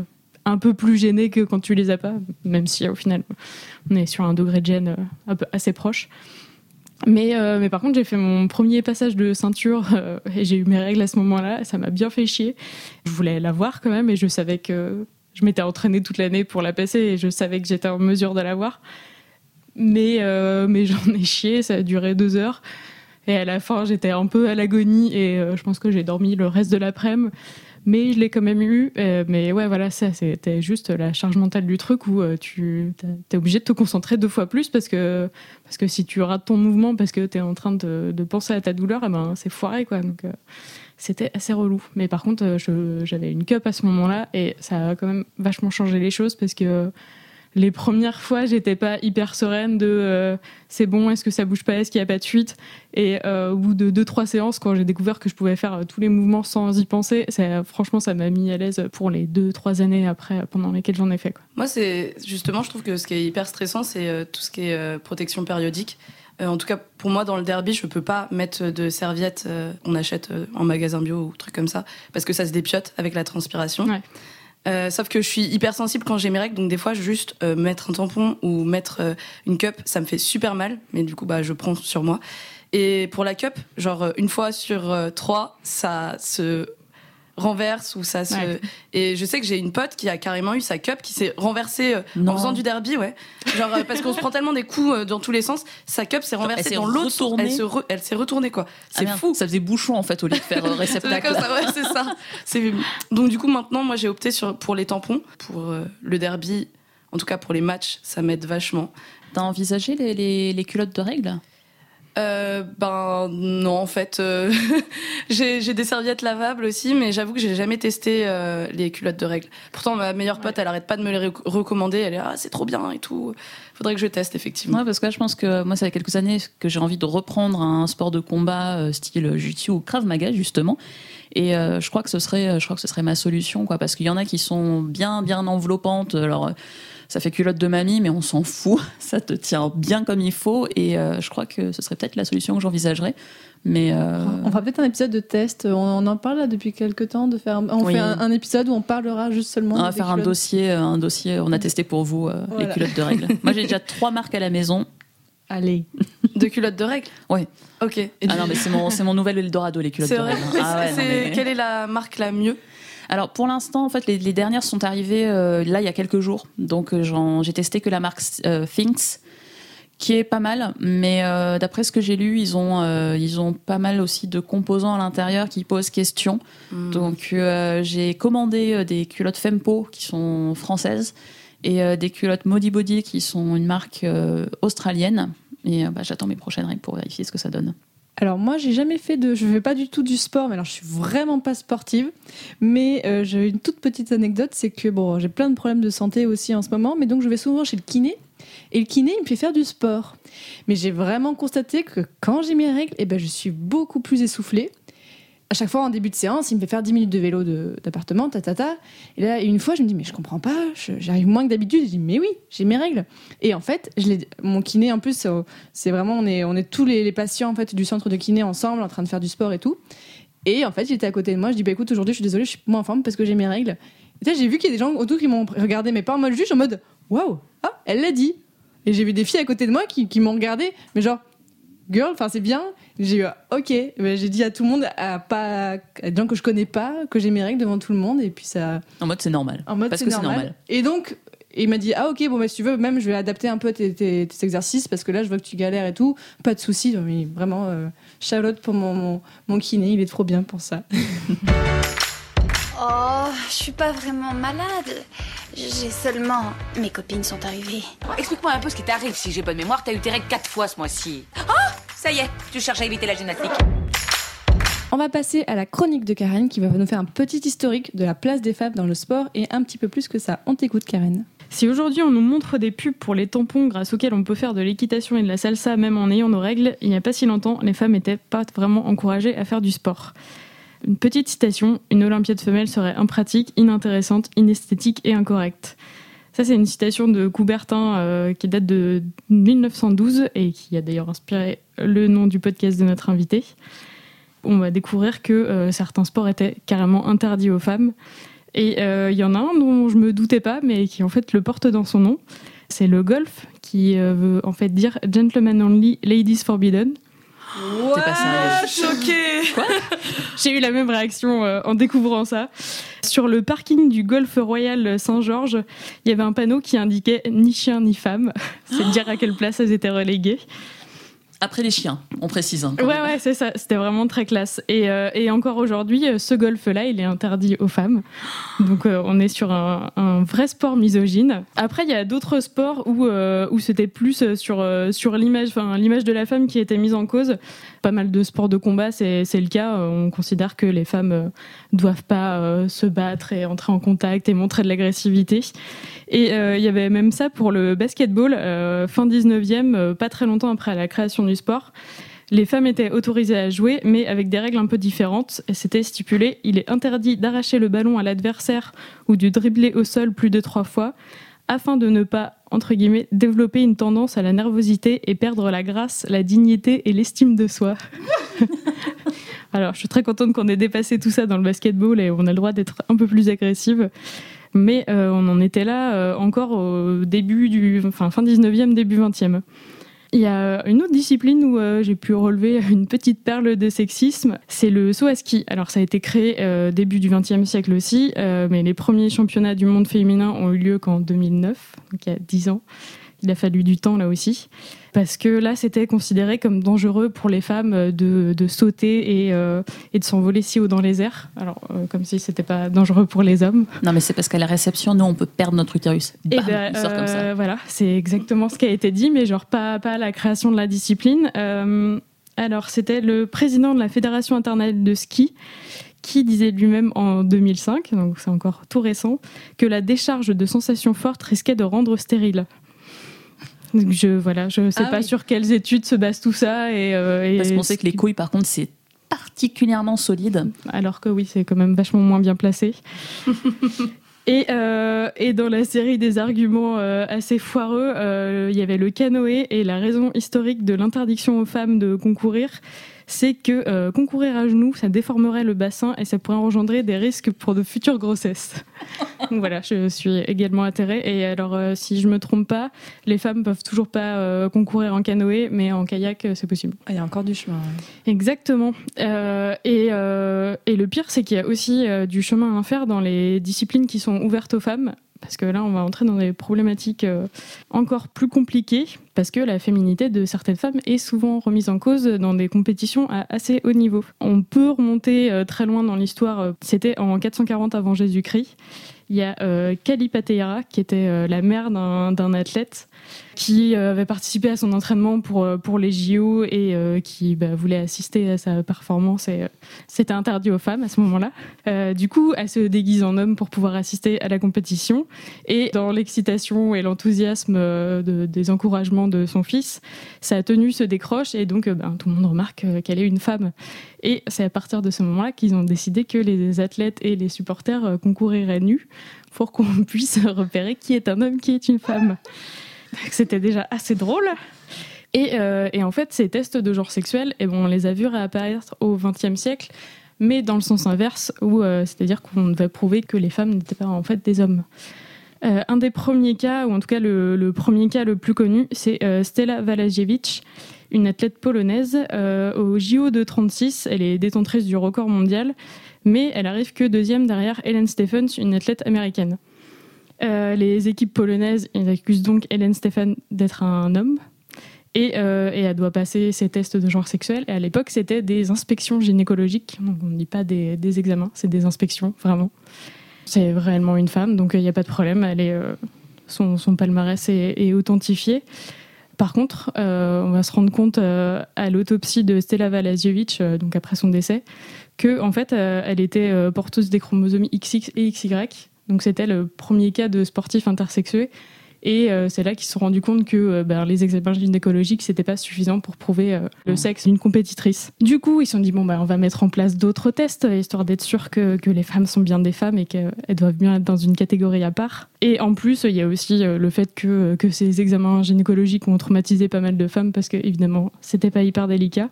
un peu plus gêné que quand tu les as pas, même si au final on est sur un degré de gêne un peu assez proche. Mais, euh, mais par contre, j'ai fait mon premier passage de ceinture euh, et j'ai eu mes règles à ce moment-là. Ça m'a bien fait chier. Je voulais la voir quand même et je savais que je m'étais entraînée toute l'année pour la passer et je savais que j'étais en mesure de la voir. Mais, euh, mais j'en ai chié, ça a duré deux heures. Et à la fin, j'étais un peu à l'agonie et je pense que j'ai dormi le reste de l'après-midi mais je l'ai quand même eu. Euh, mais ouais, voilà, ça, c'était juste la charge mentale du truc où euh, tu es obligé de te concentrer deux fois plus parce que, parce que si tu rates ton mouvement parce que tu es en train de, penser à ta douleur, eh ben, c'est foiré, quoi. Donc, euh, c'était assez relou. Mais par contre, j'avais une cup à ce moment-là et ça a quand même vachement changé les choses parce que les premières fois, j'étais pas hyper sereine de euh, c'est bon, est-ce que ça bouge pas, est-ce qu'il y a pas de fuite. Et euh, au bout de deux trois séances, quand j'ai découvert que je pouvais faire euh, tous les mouvements sans y penser, franchement, ça m'a mis à l'aise pour les deux trois années après, pendant lesquelles j'en ai fait. Quoi. Moi, c'est justement, je trouve que ce qui est hyper stressant, c'est tout ce qui est protection périodique. En tout cas, pour moi, dans le derby, je peux pas mettre de serviettes qu'on achète en magasin bio ou truc comme ça, parce que ça se dépiote avec la transpiration. Ouais. Euh, sauf que je suis hyper sensible quand j'ai mes règles, donc des fois juste euh, mettre un tampon ou mettre euh, une cup, ça me fait super mal, mais du coup bah je prends sur moi. Et pour la cup, genre une fois sur trois, ça se renverse ou ça se et je sais que j'ai une pote qui a carrément eu sa cup qui s'est renversée euh, en faisant du derby ouais. Genre euh, parce qu'on se prend tellement des coups euh, dans tous les sens sa cup s'est renversée dans l'autre elle se elle s'est retournée quoi. C'est ah fou. Ça faisait bouchon en fait au lieu de faire réceptacle. c'est ça. C'est donc du coup maintenant moi j'ai opté sur pour les tampons pour le derby. En tout cas pour les matchs ça m'aide vachement. T'as envisagé les, les, les culottes de règles? Euh, ben non en fait euh, j'ai des serviettes lavables aussi mais j'avoue que j'ai jamais testé euh, les culottes de règles. Pourtant ma meilleure pote elle arrête pas de me les recommander. Elle est ah c'est trop bien et tout. Faudrait que je teste effectivement. Ouais, parce que là, je pense que moi ça fait quelques années que j'ai envie de reprendre un sport de combat euh, style jiu ou krav maga justement. Et je crois que ce serait je crois que ce serait ma solution quoi parce qu'il y en a qui sont bien bien enveloppantes. Alors ça fait culotte de mamie, mais on s'en fout. Ça te tient bien comme il faut. Et euh, je crois que ce serait peut-être la solution que j'envisagerais. Mais euh, On fera peut-être un épisode de test. On en parle là depuis quelques temps. De faire, on fait un, épisode où on parlera juste seulement. On va faire un dossier, euh, un dossier. On a testé pour vous les culottes de règles. Moi, j'ai déjà trois marques à la maison. Allez. De culottes de règles? Oui. Ok. ah non, mais c'est mon, mon nouvel Eldorado, les culottes de règles. Ah quelle est la marque la mieux? Alors pour l'instant, en fait, les, dernières sont arrivées euh, là il y a quelques jours. Donc euh, j'ai testé que la marque euh, Things, qui est pas mal. Mais d'après ce que j'ai lu, ils ont ils ont pas mal aussi de composants à l'intérieur qui posent question. Hmm. Donc j'ai commandé des culottes Fempo qui sont françaises et des culottes Modi Body qui sont une marque australienne. Et bah, j'attends mes prochaines règles pour vérifier ce que ça donne. Alors moi, j'ai jamais fait de, je fais pas du tout du sport, mais alors je suis vraiment pas sportive. Mais euh, j'ai une toute petite anecdote, c'est que bon, j'ai plein de problèmes de santé aussi en ce moment, mais donc je vais souvent chez le kiné. Et le kiné, il me fait faire du sport. Mais j'ai vraiment constaté que quand j'ai mes règles, eh ben, je suis beaucoup plus essoufflée à chaque fois en début de séance, il me fait faire 10 minutes de vélo d'appartement, ta, ta, ta. Et là, une fois, je me dis, mais je comprends pas, j'arrive moins que d'habitude. Je dis, mais oui, j'ai mes règles. Et en fait, mon kiné, en plus, c'est vraiment, on est, on est tous les, patients en fait, du centre de kiné ensemble, en train de faire du sport et tout. Et en fait, il était à côté de moi. Je dis, bah écoute, aujourd'hui, je suis désolée, je suis moins en forme parce que j'ai mes règles. Et j'ai vu qu'il y a des gens autour qui m'ont regardé, mais pas en mode juge, en mode, waouh, ah, elle l'a dit. Et j'ai vu des filles à côté de moi qui, qui m'ont regardé, mais genre, girl, enfin, c'est bien. J'ai eu ok, j'ai dit à tout le monde, à pas à des gens que je connais pas, que j'ai mes règles devant tout le monde et puis ça. En mode c'est normal. En mode parce que c'est normal. Et donc il m'a dit ah ok bon mais si tu veux même je vais adapter un peu tes, exercices parce que là je vois que tu galères et tout. Pas de souci mais vraiment euh, Charlotte pour mon, mon, kiné il est trop bien pour ça. Oh je suis pas vraiment malade. J'ai seulement mes copines sont arrivées. Explique-moi un peu ce qui t'arrive. Si j'ai bonne mémoire t'as eu tes règles quatre fois ce mois-ci. Oh ça y est, tu cherches à éviter la gymnastique. On va passer à la chronique de Karen qui va nous faire un petit historique de la place des femmes dans le sport et un petit peu plus que ça. On t'écoute Karen. Si aujourd'hui on nous montre des pubs pour les tampons grâce auxquels on peut faire de l'équitation et de la salsa même en ayant nos règles, il n'y a pas si longtemps, les femmes n'étaient pas vraiment encouragées à faire du sport. Une petite citation, une olympiade femelle serait impratique, inintéressante, inesthétique et incorrecte. Ça, c'est une citation de Coubertin euh, qui date de 1912 et qui a d'ailleurs inspiré le nom du podcast de notre invité. On va découvrir que euh, certains sports étaient carrément interdits aux femmes. Et euh, il y en a un dont je me doutais pas, mais qui en fait le porte dans son nom. C'est le golf, qui veut en fait dire Gentlemen Only, Ladies Forbidden. Pas choqué Quoi? J'ai eu la même réaction euh, en découvrant ça. Sur le parking du Golf Royal Saint-Georges, il y avait un panneau qui indiquait ni chien ni femme. C'est dire à quelle place elles étaient reléguées. Après les chiens, on précise. hein, Ouais, même. ouais, c'est ça. C'était vraiment très classe. Et, euh, et encore aujourd'hui, euh, ce golf-là, il est interdit aux femmes. Donc, euh, on est sur un, un vrai sport misogyne. Après, il y a d'autres sports où, euh, où c'était plus sur, sur l'image, enfin, l'image de la femme qui était mise en cause. Pas mal de sports de combat, c'est le cas. Euh, On considère que les femmes euh, doivent pas euh, se battre et entrer en contact et montrer de l'agressivité. Et il y avait même ça pour le basketball, fin 19e, euh, pas très longtemps après la création du sport. Les femmes étaient autorisées à jouer, mais avec des règles un peu différentes. C'était stipulé, il est interdit d'arracher le ballon à l'adversaire ou de dribbler au sol plus de trois fois, afin de ne pas, entre guillemets, développer une tendance à la nervosité et perdre la grâce, la dignité et l'estime de soi. Alors, je suis très contente qu'on ait dépassé tout ça dans le basketball et on a le droit d'être un peu plus agressive. Mais euh, on en était là euh, encore au début du, enfin fin 19e, début 20e. Il y a une autre discipline où euh, j'ai pu relever une petite perle de sexisme, c'est le saut à ski. Alors ça a été créé euh, début du XXe siècle aussi, euh, mais les premiers championnats du monde féminin ont eu lieu qu'en 2009, donc il y a 10 ans. Il a fallu du temps là aussi, parce que là c'était considéré comme dangereux pour les femmes euh, de, de sauter et, euh, et de s'envoler si haut dans les airs. Alors euh, comme si c'était pas dangereux pour les hommes. Non, mais c'est parce qu'à la réception, nous, on peut perdre notre utérus. Et Bam, ben, il sort comme ça. Voilà, c'est exactement ce qui a été dit, mais genre pas, pas à la création de la discipline. Alors, c'était le président de la Fédération internationale de ski qui disait lui-même en 2005, donc c'est encore tout récent, que la décharge de sensations fortes risquait de rendre stérile. Je voilà, je sais Ah pas oui. sur quelles études se base tout ça et, euh, Parce qu'on sait que les couilles, par contre, c'est particulièrement solide. alors que oui, c'est quand même vachement moins bien placé. Et, euh, et dans la série des arguments euh, assez foireux, euh, il y avait le canoë et la raison historique de l'interdiction aux femmes de concourir, c'est que euh, concourir à genoux, ça déformerait le bassin et ça pourrait engendrer des risques pour de futures grossesses. Donc voilà, je suis également atterrée. Et alors, euh, si je me trompe pas, les femmes peuvent toujours pas euh, concourir en canoë, mais en kayak, c'est possible. Ah, Il y a encore du chemin. ouais. Exactement. Et, et le pire, c'est qu'il y a aussi du chemin à faire dans les disciplines qui sont ouvertes aux femmes. Parce que là, on va entrer dans des problématiques euh, encore plus compliquées, parce que la féminité de certaines femmes est souvent remise en cause dans des compétitions à assez haut niveau. On peut remonter euh, très loin dans l'histoire. euh, C'était en 440 avant Jésus-Christ. Il y a Kalipateira, qui était la mère d'un athlète, qui euh, avait participé à son entraînement pour, euh, pour les JO et euh, qui bah, voulait assister à sa performance. Et euh, c'était interdit aux femmes à ce moment-là. Du coup, elle se déguise en homme pour pouvoir assister à la compétition. Et dans l'excitation et l'enthousiasme de- des encouragements de son fils, sa tenue se décroche et donc ben, tout le monde remarque qu'elle est une femme. Et c'est à partir de ce moment-là qu'ils ont décidé que les athlètes et les supporters concouriraient nus pour qu'on puisse repérer qui est un homme, qui est une femme. C'était déjà assez drôle. Et, euh, et en fait, ces tests de genre sexuel, eh bon, on les a vus réapparaître au XXe siècle, mais dans le sens inverse, où euh, c'est-à-dire qu'on devait prouver que les femmes n'étaient pas en fait des hommes. Euh, un des premiers cas, ou en tout cas le, premier cas le plus connu, c'est Stella Walaziewicz, une athlète polonaise. Au JO de 36, elle est détentrice du record mondial, mais elle arrive que deuxième derrière Helen Stephens, une athlète américaine. Euh, les équipes polonaises accusent donc Helen Stephens d'être un homme. Et, euh, et elle doit passer ses tests de genre sexuel. Et à l'époque, c'était des inspections gynécologiques. Donc on ne dit pas des, examens, c'est des inspections, vraiment. C'est réellement une femme, donc il n'y a pas de problème. Euh, son, palmarès est, authentifié. Par contre, on va se rendre compte à l'autopsie de Stella Valazievich, donc après son décès, que en fait, elle était porteuse des chromosomes XX et XY. Donc c'était le premier cas de sportif intersexué et euh, c'est là qu'ils se sont rendus compte que euh, ben, les examens gynécologiques, c'était pas suffisant pour prouver euh, le sexe d'une compétitrice. Du coup, ils se sont dit, bon, ben, on va mettre en place d'autres tests, histoire d'être sûr que, que, les femmes sont bien des femmes et qu'elles doivent bien être dans une catégorie à part. Et en plus, il y a aussi le fait que, que ces examens gynécologiques ont traumatisé pas mal de femmes parce que, évidemment, c'était pas hyper délicat.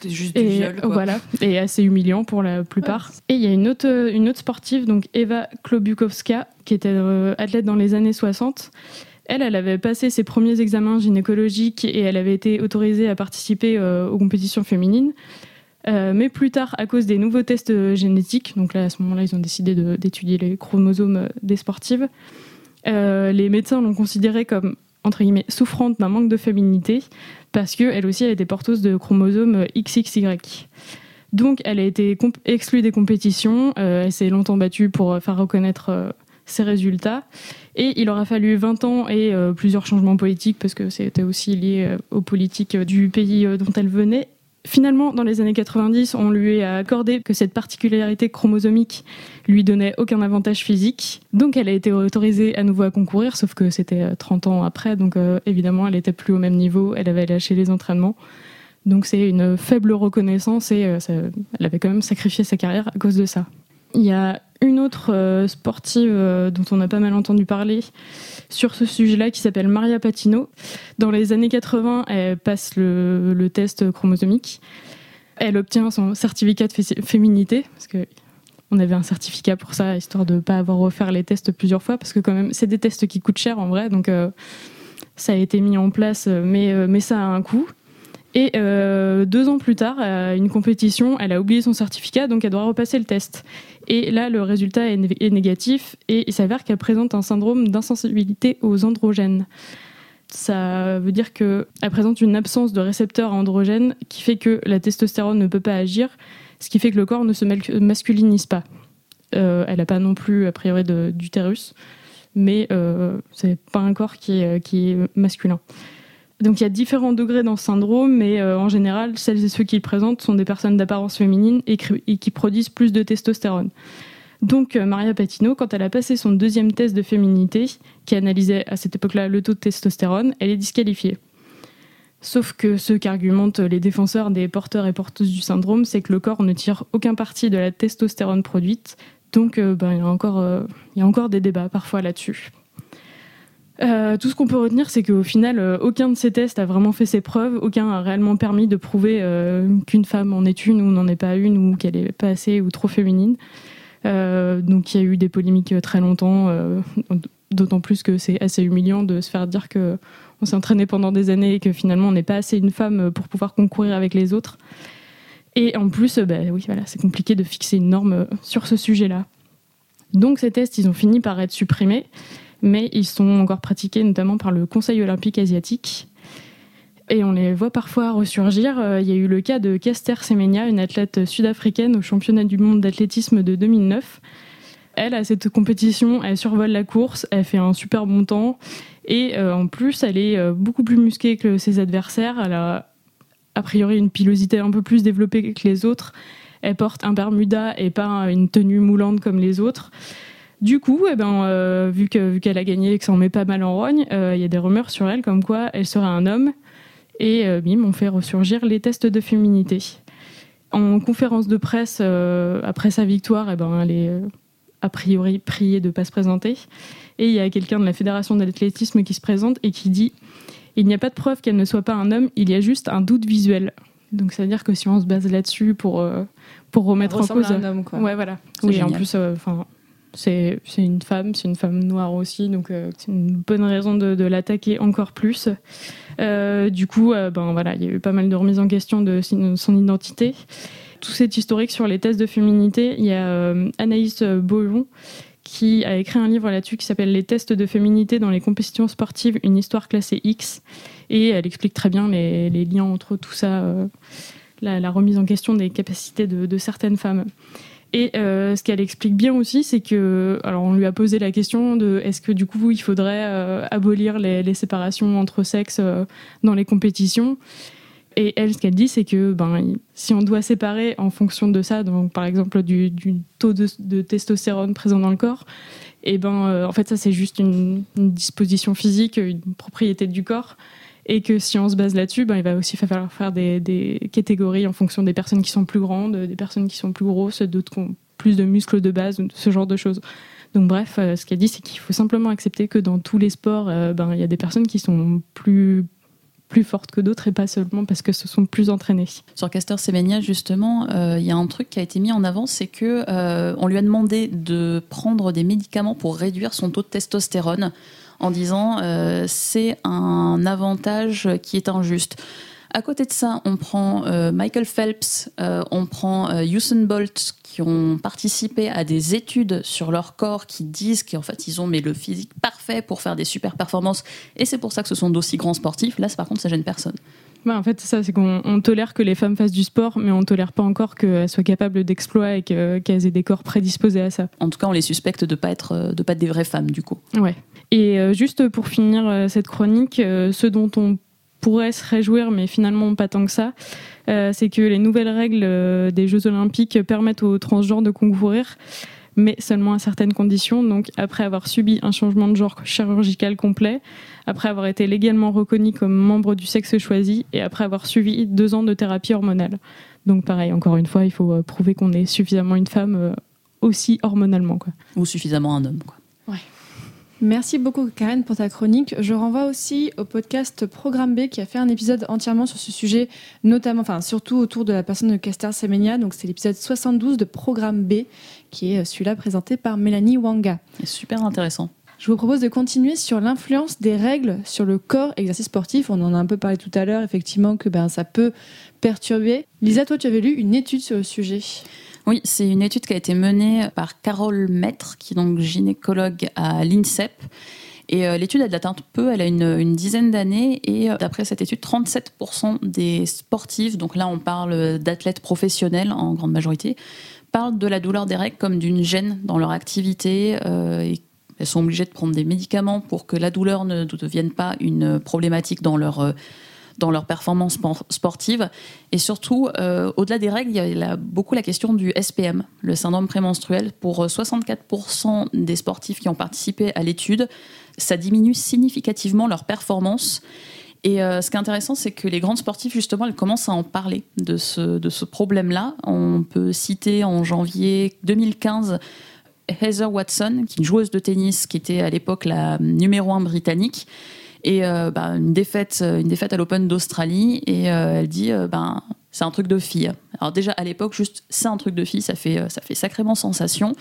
C'était juste du viol, quoi. Voilà, et assez humiliant pour la plupart. Et il y a une autre, une autre sportive, donc Eva Klobukowska, qui était euh, athlète dans les années 60. Elle, elle avait passé ses premiers examens gynécologiques et elle avait été autorisée à participer euh, aux compétitions féminines. Euh, mais plus tard, à cause des nouveaux tests génétiques, donc là à ce moment-là, ils ont décidé d'étudier les chromosomes des sportives, les médecins l'ont considérée comme entre guillemets souffrante d'un manque de féminité parce qu'elle aussi elle était porteuse de chromosomes XXY. Donc elle a été exclue des compétitions, elle s'est longtemps battue pour faire reconnaître ses résultats. Et il aura fallu 20 ans et euh, plusieurs changements politiques, parce que c'était aussi lié euh, aux politiques euh, du pays dont elle venait. Finalement, dans les années 90, on lui a accordé que cette particularité chromosomique lui donnait aucun avantage physique. Donc elle a été autorisée à nouveau à concourir, sauf que c'était 30 ans après, donc évidemment elle était plus au même niveau, elle avait lâché les entraînements. Donc c'est une faible reconnaissance et elle avait quand même sacrifié sa carrière à cause de ça. Il y a une autre euh, sportive euh, dont on a pas mal entendu parler sur ce sujet-là qui s'appelle Maria Patino. Dans les années 80, elle passe le, test chromosomique. Elle obtient son certificat de féminité parce que on avait un certificat pour ça, histoire de ne pas avoir refaire les tests plusieurs fois, parce que quand même, c'est des tests qui coûtent cher en vrai, donc euh, ça a été mis en place, mais, mais ça a un coût. Et euh, deux ans plus tard, à une compétition, elle a oublié son certificat, donc elle doit repasser le test. Et là, le résultat est, négatif, et il s'avère qu'elle présente un syndrome d'insensibilité aux androgènes. Ça veut dire qu'elle présente une absence de récepteurs androgènes qui fait que la testostérone ne peut pas agir, ce qui fait que le corps ne se masculinise pas. Euh, elle n'a pas non plus, a priori, d'utérus, mais euh, c'est pas un corps qui est masculin. Donc il y a différents degrés dans ce syndrome, mais euh, en général, celles et ceux qui le présentent sont des personnes d'apparence féminine et, qui produisent plus de testostérone. Donc euh, Maria Patino, quand elle a passé son deuxième test de féminité, qui analysait à cette époque-là le taux de testostérone, elle est disqualifiée. Sauf que ce qu'argumentent les défenseurs des porteurs et porteuses du syndrome, c'est que le corps ne tire aucun parti de la testostérone produite. Donc euh, ben, il, y a encore, il y a encore des débats parfois là-dessus. Euh, tout ce qu'on peut retenir, c'est qu'au final, euh, aucun de ces tests a vraiment fait ses preuves, aucun a réellement permis de prouver euh, qu'une femme en est une ou n'en est pas une, ou qu'elle est pas assez ou trop féminine. donc il y a eu des polémiques très longtemps, d'autant plus que c'est assez humiliant de se faire dire que on s'est entraîné pendant des années et que finalement on n'est pas assez une femme pour pouvoir concourir avec les autres. Et en plus, bah, c'est compliqué de fixer une norme sur ce sujet-là. Donc ces tests, ils ont fini par être supprimés mais ils sont encore pratiqués notamment par le Conseil olympique asiatique. Et on les voit parfois ressurgir. Euh, il y a eu le cas de Kester Semenya, une athlète sud-africaine au championnat du monde d'athlétisme de 2009. Elle, à cette compétition, elle survole la course, elle fait un super bon temps. Et euh, en plus, elle est euh, beaucoup plus musclée que ses adversaires. Elle a a priori une pilosité un peu plus développée que les autres. Elle porte un bermuda et pas une tenue moulante comme les autres. Du coup, eh ben, euh, vu qu'elle vu qu'elle a gagné et que ça en met pas mal en rogne, euh, il y a des rumeurs sur elle comme quoi elle serait un homme. Et euh, bim, on fait ressurgir les tests de féminité. En conférence de presse, après sa victoire, eh ben, elle est a priori priée de ne pas se présenter. Et il y a quelqu'un de la Fédération d'athlétisme qui se présente et qui dit Il n'y a pas de preuve qu'elle ne soit pas un homme, il y a juste un doute visuel. Donc ça veut dire que si on se base là-dessus pour, pour remettre en cause. un homme, quoi. Ouais, voilà. Oui, en plus, enfin c'est une femme, c'est une femme noire aussi, donc euh, c'est une bonne raison de, l'attaquer encore plus. Euh, du coup, euh, ben voilà, il y a eu pas mal de remises en question de son identité. Tout cet historique sur les tests de féminité, il y a Anaïs Beaujon qui a écrit un livre là-dessus qui s'appelle Les tests de féminité dans les compétitions sportives, une histoire classée X, et elle explique très bien les, liens entre tout ça, la, remise en question des capacités de certaines femmes. Et euh, ce qu'elle explique bien aussi, c'est que, alors on lui a posé la question de est-ce que du coup il faudrait euh, abolir les, séparations entre sexes euh, dans les compétitions? Et elle, ce qu'elle dit, c'est que ben, si on doit séparer en fonction de ça, donc par exemple du, taux de, testostérone présent dans le corps, et ben en fait ça c'est juste une, disposition physique, une propriété du corps. Et que si on se base là-dessus, ben, il va aussi falloir faire des, des, catégories en fonction des personnes qui sont plus grandes, des personnes qui sont plus grosses, d'autres qui ont plus de muscles de base, ce genre de choses. Donc bref, euh, ce qu'elle dit, c'est qu'il faut simplement accepter que dans tous les sports, euh, ben, il y a des personnes qui sont plus plus fortes que d'autres et pas seulement parce que ce sont plus entraînées. Sur Caster Semenya, justement, euh, il y a un truc qui a été mis en avant, c'est que on lui a demandé de prendre des médicaments pour réduire son taux de testostérone en disant euh, c'est un avantage qui est injuste. À côté de ça, on prend euh, Michael Phelps, euh, on prend euh, Usain Bolt qui ont participé à des études sur leur corps qui disent qu'en fait ils ont mais le physique parfait pour faire des super performances et c'est pour ça que ce sont d'aussi grands sportifs. Là, par contre, ça gêne personne. Bah, en fait, c'est ça, c'est qu'on tolère que les femmes fassent du sport, mais on tolère pas encore qu'elles soient capables d'exploits et qu'elles aient des corps prédisposés à ça. En tout cas, on les suspecte de pas être de pas être des vraies femmes du coup. Ouais. Et euh, juste pour finir euh, cette chronique, euh, ce dont on pourrait se réjouir, mais finalement pas tant que ça, c'est que les nouvelles règles des Jeux Olympiques permettent aux transgenres de concourir, mais seulement à certaines conditions. Donc, après avoir subi un changement de genre chirurgical complet, après avoir été légalement reconnu comme membre du sexe choisi et après avoir suivi deux ans de thérapie hormonale. Donc, pareil, encore une fois, il faut prouver qu'on est suffisamment une femme aussi hormonalement. Quoi. Ou suffisamment un homme. Quoi. Ouais. Merci beaucoup Karen pour ta chronique. Je renvoie aussi au podcast Programme B qui a fait un épisode entièrement sur ce sujet, notamment, enfin surtout autour de la personne de Caster Semenya. Donc c'est l'épisode 72 de Programme B qui est celui-là présenté par Mélanie Wanga. C'est super intéressant. Je vous propose de continuer sur l'influence des règles sur le corps exercice sportif. On en a un peu parlé tout à l'heure, effectivement, que ben, ça peut perturber. Lisa, toi, tu avais lu une étude sur le sujet. Oui, c'est une étude qui a été menée par Carole Maître, qui est donc gynécologue à l'INSEP. Et euh, l'étude, elle date un peu, elle a une, une dizaine d'années. Et euh, d'après cette étude, 37% des sportifs, donc là on parle d'athlètes professionnels en grande majorité, parlent de la douleur des règles comme d'une gêne dans leur activité. Euh, et elles sont obligées de prendre des médicaments pour que la douleur ne devienne pas une problématique dans leur dans leur performance sportive. Et surtout, euh, au-delà des règles, il y a beaucoup la question du SPM, le syndrome prémenstruel. Pour 64% des sportifs qui ont participé à l'étude, ça diminue significativement leur performance. Et euh, ce qui est intéressant, c'est que les grandes sportifs, justement, elles commencent à en parler de ce, de ce problème-là. On peut citer en janvier 2015 Heather Watson, qui est une joueuse de tennis, qui était à l'époque la numéro un britannique, et euh, bah, une défaite, une défaite à l'Open d'Australie. Et euh, elle dit, euh, ben c'est un truc de fille. Alors déjà à l'époque, juste c'est un truc de fille, ça fait ça fait sacrément sensation.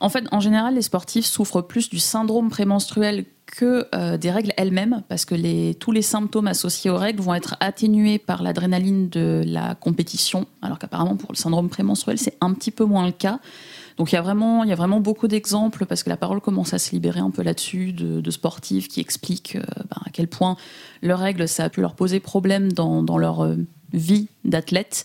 En fait, en général, les sportifs souffrent plus du syndrome prémenstruel que euh, des règles elles-mêmes, parce que les, tous les symptômes associés aux règles vont être atténués par l'adrénaline de la compétition, alors qu'apparemment pour le syndrome prémenstruel, c'est un petit peu moins le cas. Donc il y a vraiment, il y a vraiment beaucoup d'exemples parce que la parole commence à se libérer un peu là-dessus de, sportifs qui expliquent euh, ben, à quel point leurs règles ça a pu leur poser problème dans, dans leur euh, vie d'athlète.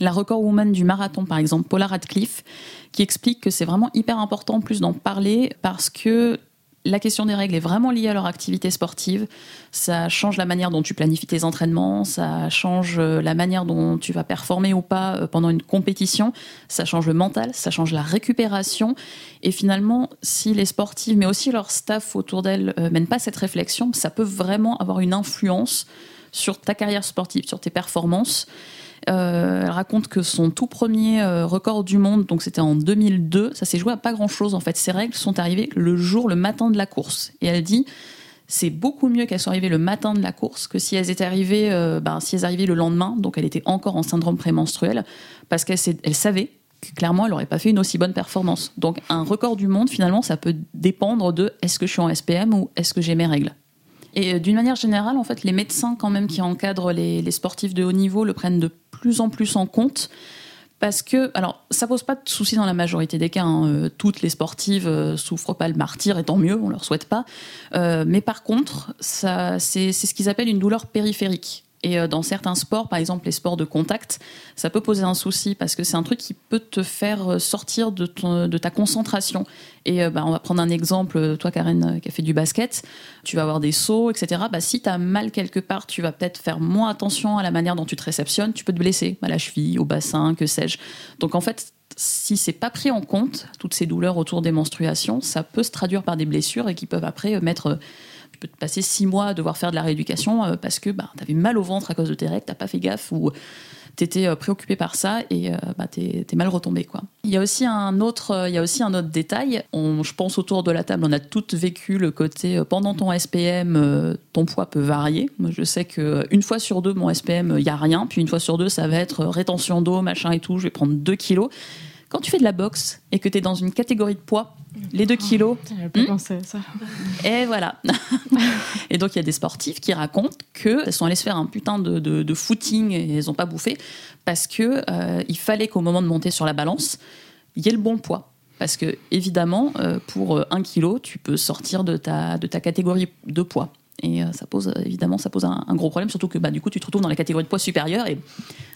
La record woman du marathon par exemple, Paula Radcliffe, qui explique que c'est vraiment hyper important en plus d'en parler parce que la question des règles est vraiment liée à leur activité sportive. Ça change la manière dont tu planifies tes entraînements, ça change euh, la manière dont tu vas performer ou pas euh, pendant une compétition, ça change le mental, ça change la récupération. Et finalement, si les sportives, mais aussi leur staff autour d'elles, euh, mènent pas cette réflexion, ça peut vraiment avoir une influence sur ta carrière sportive, sur tes performances. Euh, elle raconte que son tout premier euh, record du monde, donc c'était en 2002, ça s'est joué à pas grand chose en fait. Ces règles sont arrivées le jour, le matin de la course. Et elle dit c'est beaucoup mieux qu'elles soient arrivées le matin de la course que si elles étaient arrivées, euh, ben, si elles arrivaient le lendemain. Donc elle était encore en syndrome prémenstruel parce qu'elle elle savait que clairement elle n'aurait pas fait une aussi bonne performance. Donc un record du monde finalement ça peut dépendre de est-ce que je suis en SPM ou est-ce que j'ai mes règles. Et d'une manière générale, en fait, les médecins quand même qui encadrent les, sportifs de haut niveau le prennent de plus en plus en compte. Parce que, alors, ça pose pas de soucis dans la majorité des cas. Hein. Euh, toutes les sportives euh, souffrent pas le martyr, et tant mieux, on leur souhaite pas. Euh, mais par contre, c'est ce qu'ils appellent une douleur périphérique. Et euh, dans certains sports, par exemple les sports de contact, ça peut poser un souci parce que c'est un truc qui peut te faire euh, sortir de, ta concentration. Et euh, bah, on va prendre un exemple, toi Karen qui a fait du basket, tu vas avoir des sauts, etc. Bah, si tu as mal quelque part, tu vas peut-être faire moins attention à la manière dont tu te réceptionnes, tu peux te blesser à la cheville, au bassin, que sais-je. Donc en fait, si c'est pas pris en compte, toutes ces douleurs autour des menstruations, ça peut se traduire par des blessures et qui peuvent après mettre. Peux te passer six mois à devoir faire de la rééducation euh, parce que bah, tu avais mal au ventre à cause de tes règles, t'as pas fait gaffe ou t'étais euh, préoccupé par ça et euh, bah, t'es mal retombé quoi. Il y a aussi un autre, il y a aussi un autre détail. On, je pense autour de la table, on a toutes vécu le côté pendant ton SPM, ton poids peut varier. Moi, je sais que euh, une fois sur deux, mon SPM, il y a rien, puis une fois sur deux, ça va être rétention d'eau, machin et tout. Je vais prendre 2 kilos. Quand tu fais de la boxe et que tu es dans une catégorie de poids, les 2 kilos, pas Hmm. pensé à ça. et voilà. et donc, il y a des sportifs qui racontent qu'elles sont allées se faire un putain de, de- de footing et elles n'ont pas bouffé parce que euh, il fallait qu'au moment de monter sur la balance, il y ait le bon poids. Parce que, évidemment, euh, pour euh, un kilo, tu peux sortir de ta, de ta catégorie de poids. Et euh, ça pose, euh, évidemment, ça pose un, un gros problème, surtout que bah, du coup, tu te retrouves dans la catégorie de poids supérieure et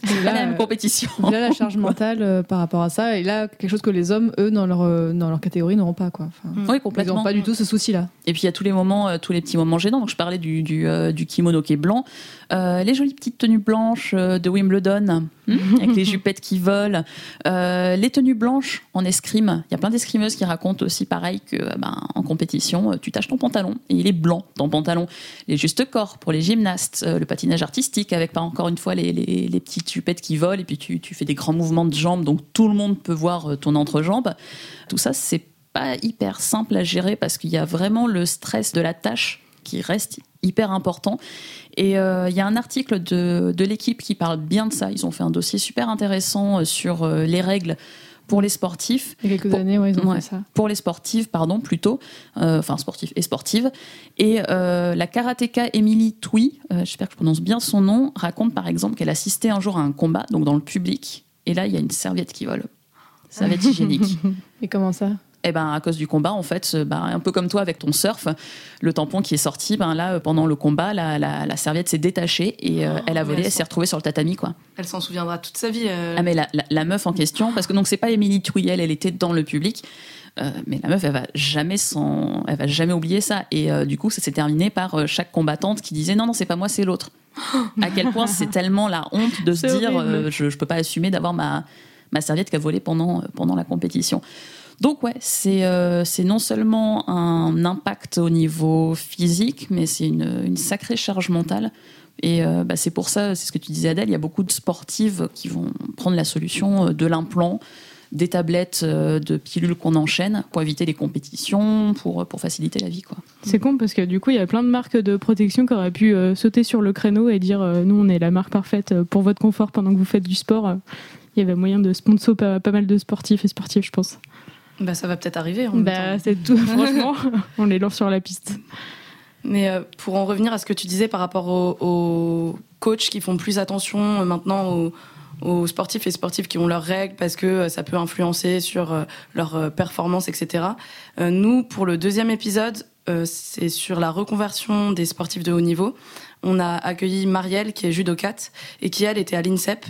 c'est pas là, la même euh, compétition. Là, la charge mentale euh, par rapport à ça, et là, quelque chose que les hommes, eux, dans leur, euh, dans leur catégorie, n'auront pas. Quoi. Enfin, Oui, ils complètement. n'ont pas du tout ce souci-là. Et puis il y a tous les moments, euh, tous les petits moments gênants. Donc je parlais du, du, euh, du kimono qui est blanc, Euh, les jolies petites tenues blanches euh, de Wimbledon, hmm, avec les jupettes qui volent, Euh, les tenues blanches en escrime. Il y a plein d'escrimeuses qui racontent aussi pareil que euh, ben, en compétition, euh, tu tâches ton pantalon et il est blanc ton pantalon. Les justes corps pour les gymnastes, euh, le patinage artistique avec pas encore une fois les, les, petites jupettes qui volent et puis tu, tu fais des grands mouvements de jambes donc tout le monde peut voir euh, ton entrejambe. Tout ça c'est pas hyper simple à gérer parce qu'il y a vraiment le stress de la tâche qui reste hyper important. Et euh, il y a un article de, de l'équipe qui parle bien de ça. Ils ont fait un dossier super intéressant sur les règles pour les sportifs. Il y a quelques Pour- années, ouais, ils ont Ouais. fait ça. Pour les sportives, pardon, plutôt. Euh, enfin, sportifs et sportives. Et euh, la karatéka Emily Tui, euh, j'espère que je prononce bien son nom, raconte par exemple qu'elle assistait un jour à un combat, donc dans le public. Et là, il y a une serviette qui vole. Serviette hygiénique. Et comment ça? Et ben à cause du combat, en fait, euh, ben, un peu comme toi avec ton surf, le tampon qui est sorti, ben là euh, pendant le combat, la, la- la serviette s'est détachée et euh, Oh, elle a volé, elle elle s'est retrouvée sur le tatami quoi. Elle s'en souviendra toute sa vie. euh. Ah mais la, meuf en question, parce que donc c'est pas Émilie Touillel, elle était dans le public, euh, mais la meuf elle va jamais s'en- elle va jamais oublier ça et du coup ça s'est terminé par chaque combattante qui disait non non c'est pas moi c'est l'autre. à quel point c'est tellement la honte de se dire je, je peux pas assumer d'avoir ma ma serviette qui a volé pendant pendant la compétition. Donc ouais, c'est euh, non seulement un impact au niveau physique, mais c'est une, sacrée charge mentale. Et euh, bah, c'est pour ça, c'est ce que tu disais Adèle, il y a beaucoup de sportives qui vont prendre la solution euh, de l'implant, des tablettes euh, de pilules qu'on enchaîne pour éviter les compétitions, pour, pour faciliter la vie. C'est con parce que du coup, il y a plein de marques de protection qui auraient pu sauter sur le créneau et dire nous, on est la marque parfaite pour votre confort pendant que vous faites du sport. Il y avait moyen de sponsor pas, pas mal de sportifs et sportives, je pense. Bah, ça va peut-être arriver. en Bah, c'est tout. Franchement, on les lance sur la piste. Mais euh, pour en revenir à ce que tu disais par rapport aux, aux coachs qui font plus attention euh, maintenant aux, aux sportifs et sportives qui ont leurs règles parce que euh, ça peut influencer sur leur performance, etc. Nous, pour le deuxième épisode, c'est sur la reconversion des sportifs de haut niveau. On a accueilli Marielle, qui est judocate, et qui, elle, était à l'INSEP.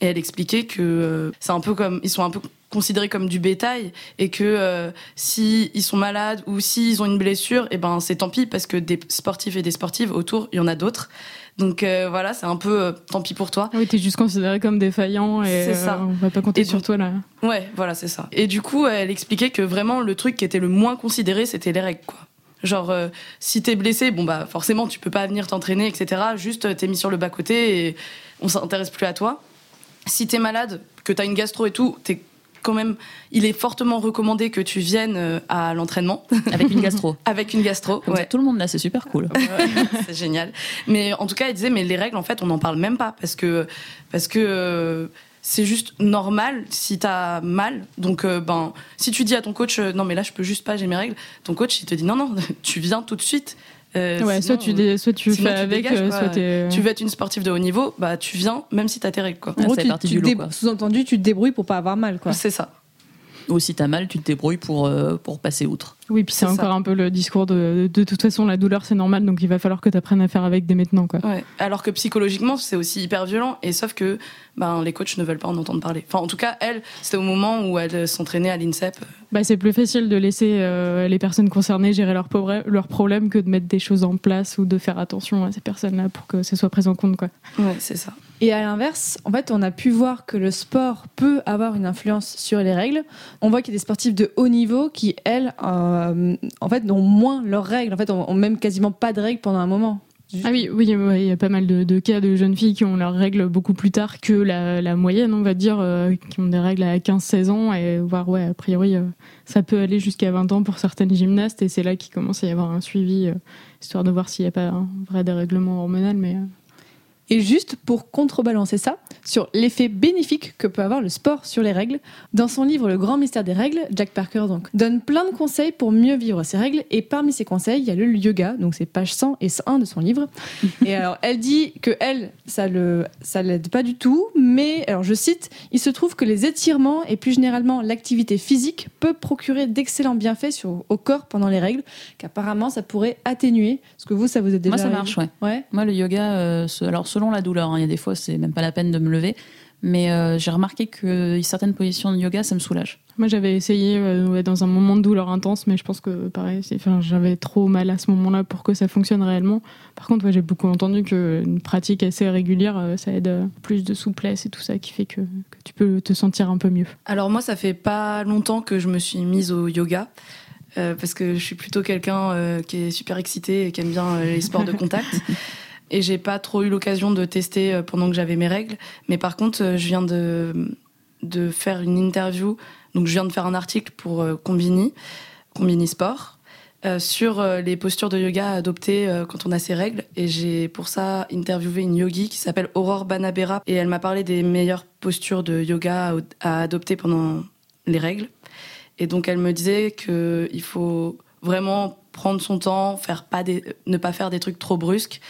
Et elle expliquait que c'est un peu comme ils sont un peu considérés comme du bétail et que euh, si ils sont malades ou s'ils ont une blessure, et ben c'est tant pis parce que des sportifs et des sportives autour, il y en a d'autres. Donc euh, voilà, c'est un peu euh, tant pis pour toi. Ah oui, t'es juste considéré comme défaillant et C'est ça. euh, on va pas compter Et sur toi là. Ouais, voilà, c'est ça. Et du coup, elle expliquait que vraiment le truc qui était le moins considéré, c'était les règles, quoi. Genre, euh, si t'es blessé, bon bah forcément tu peux pas venir t'entraîner, etc. Juste t'es mis sur le bas côté et on s'intéresse plus à toi. Si t'es malade, que t'as une gastro et tout, t'es quand même, il est fortement recommandé que tu viennes euh, à l'entraînement Avec une gastro. avec une gastro. Comme ça, tout le monde là, c'est super cool. c'est génial. Mais en tout cas, elle disait, mais les règles, en fait, on n'en parle même pas parce que, parce que euh, c'est juste normal si t'as mal. Donc, euh, ben, si tu dis à ton coach, non, mais là, je peux juste pas, j'ai mes règles, ton coach, il te dit, non, non, tu viens tout de suite. Euh, Ouais, sinon, soit tu, dé- soit tu sinon, fais tu avec, dégages, euh, soit t'es. tu veux être une sportive de haut niveau, bah, tu viens, même si t'as tes règles, quoi. En gros, ça fait tu- dé-. Sous-entendu, tu te débrouilles pour pas avoir mal. Quoi. C'est ça. Ou si t'as mal, tu te débrouilles pour, euh, pour passer outre. Oui, puis c'est encore ça. un peu le discours de de toute façon la douleur c'est normal donc il va falloir que tu apprennes à faire avec dès maintenant quoi. Ouais. Alors que psychologiquement, c'est aussi hyper violent. Et sauf que ben, les coachs ne veulent pas en entendre parler. Enfin, en tout cas, elle, c'était au moment où elle s'entraînait à l'INSEP. Bah, c'est plus facile de laisser euh, les personnes concernées gérer leurs leurs problèmes que de mettre des choses en place ou de faire attention à ces personnes-là pour que ça soit pris en compte quoi. Ouais, c'est ça. Et à l'inverse, en fait, on a pu voir que le sport peut avoir une influence sur les règles. On voit qu'il y a des sportifs de haut niveau qui, elles, euh, en fait, ont moins leurs règles. En fait, ont, même quasiment pas de règles pendant un moment. Ah oui, oui, il y a pas mal de, cas de jeunes filles qui ont leurs règles beaucoup plus tard que la, moyenne, on va dire, euh, qui ont des règles à 15-16 ans et voire, ouais, a priori, euh, ça peut aller jusqu'à 20 ans pour certaines gymnastes et c'est là qu'il commence à y avoir un suivi, euh, histoire de voir s'il n'y a pas un vrai dérèglement hormonal, mais... Et juste pour contrebalancer ça, sur l'effet bénéfique que peut avoir le sport sur les règles, dans son livre Le grand mystère des règles, Jack Parker donc donne plein de conseils pour mieux vivre ses règles et parmi ces conseils, il y a le yoga, donc c'est page 100 et 101 de son livre. et alors elle dit que elle ça le ça l'aide pas du tout, mais alors je cite, il se trouve que les étirements et plus généralement l'activité physique peut procurer d'excellents bienfaits sur, au corps pendant les règles, qu'apparemment ça pourrait atténuer. Est-ce que vous ça vous est déjà Moi, ça marche, ouais. Ouais. Moi, le yoga, euh, ce- alors selon la douleur, hein, il y a des fois, c'est même pas la peine de me lever. Mais euh, j'ai remarqué que certaines positions de yoga, ça me soulage. Moi, j'avais essayé euh, ouais, dans un moment de douleur intense, mais je pense que pareil, j'avais trop mal à ce moment-là pour que ça fonctionne réellement. Par contre, ouais, j'ai beaucoup entendu qu'une pratique assez régulière, euh, ça aide à plus de souplesse et tout ça, qui fait que, que tu peux te sentir un peu mieux. Alors moi, ça fait pas longtemps que je me suis mise au yoga. euh, parce que je suis plutôt quelqu'un euh, qui est super excité et qui aime bien euh, les sports de contact. et j'ai pas trop eu l'occasion de tester euh, pendant que j'avais mes règles. Mais par contre, euh, je viens de, de faire une interview. Donc je viens de faire un article pour euh, Combini, Combini Sport, sur les postures de yoga à adopter quand on a ses règles. Et j'ai pour ça interviewé une yogi qui s'appelle Aurore Banabera. Et elle m'a parlé des meilleures postures de yoga à, adopter pendant les règles. Et donc elle me disait que il faut vraiment prendre son temps, faire pas des, ne pas faire des trucs trop brusques,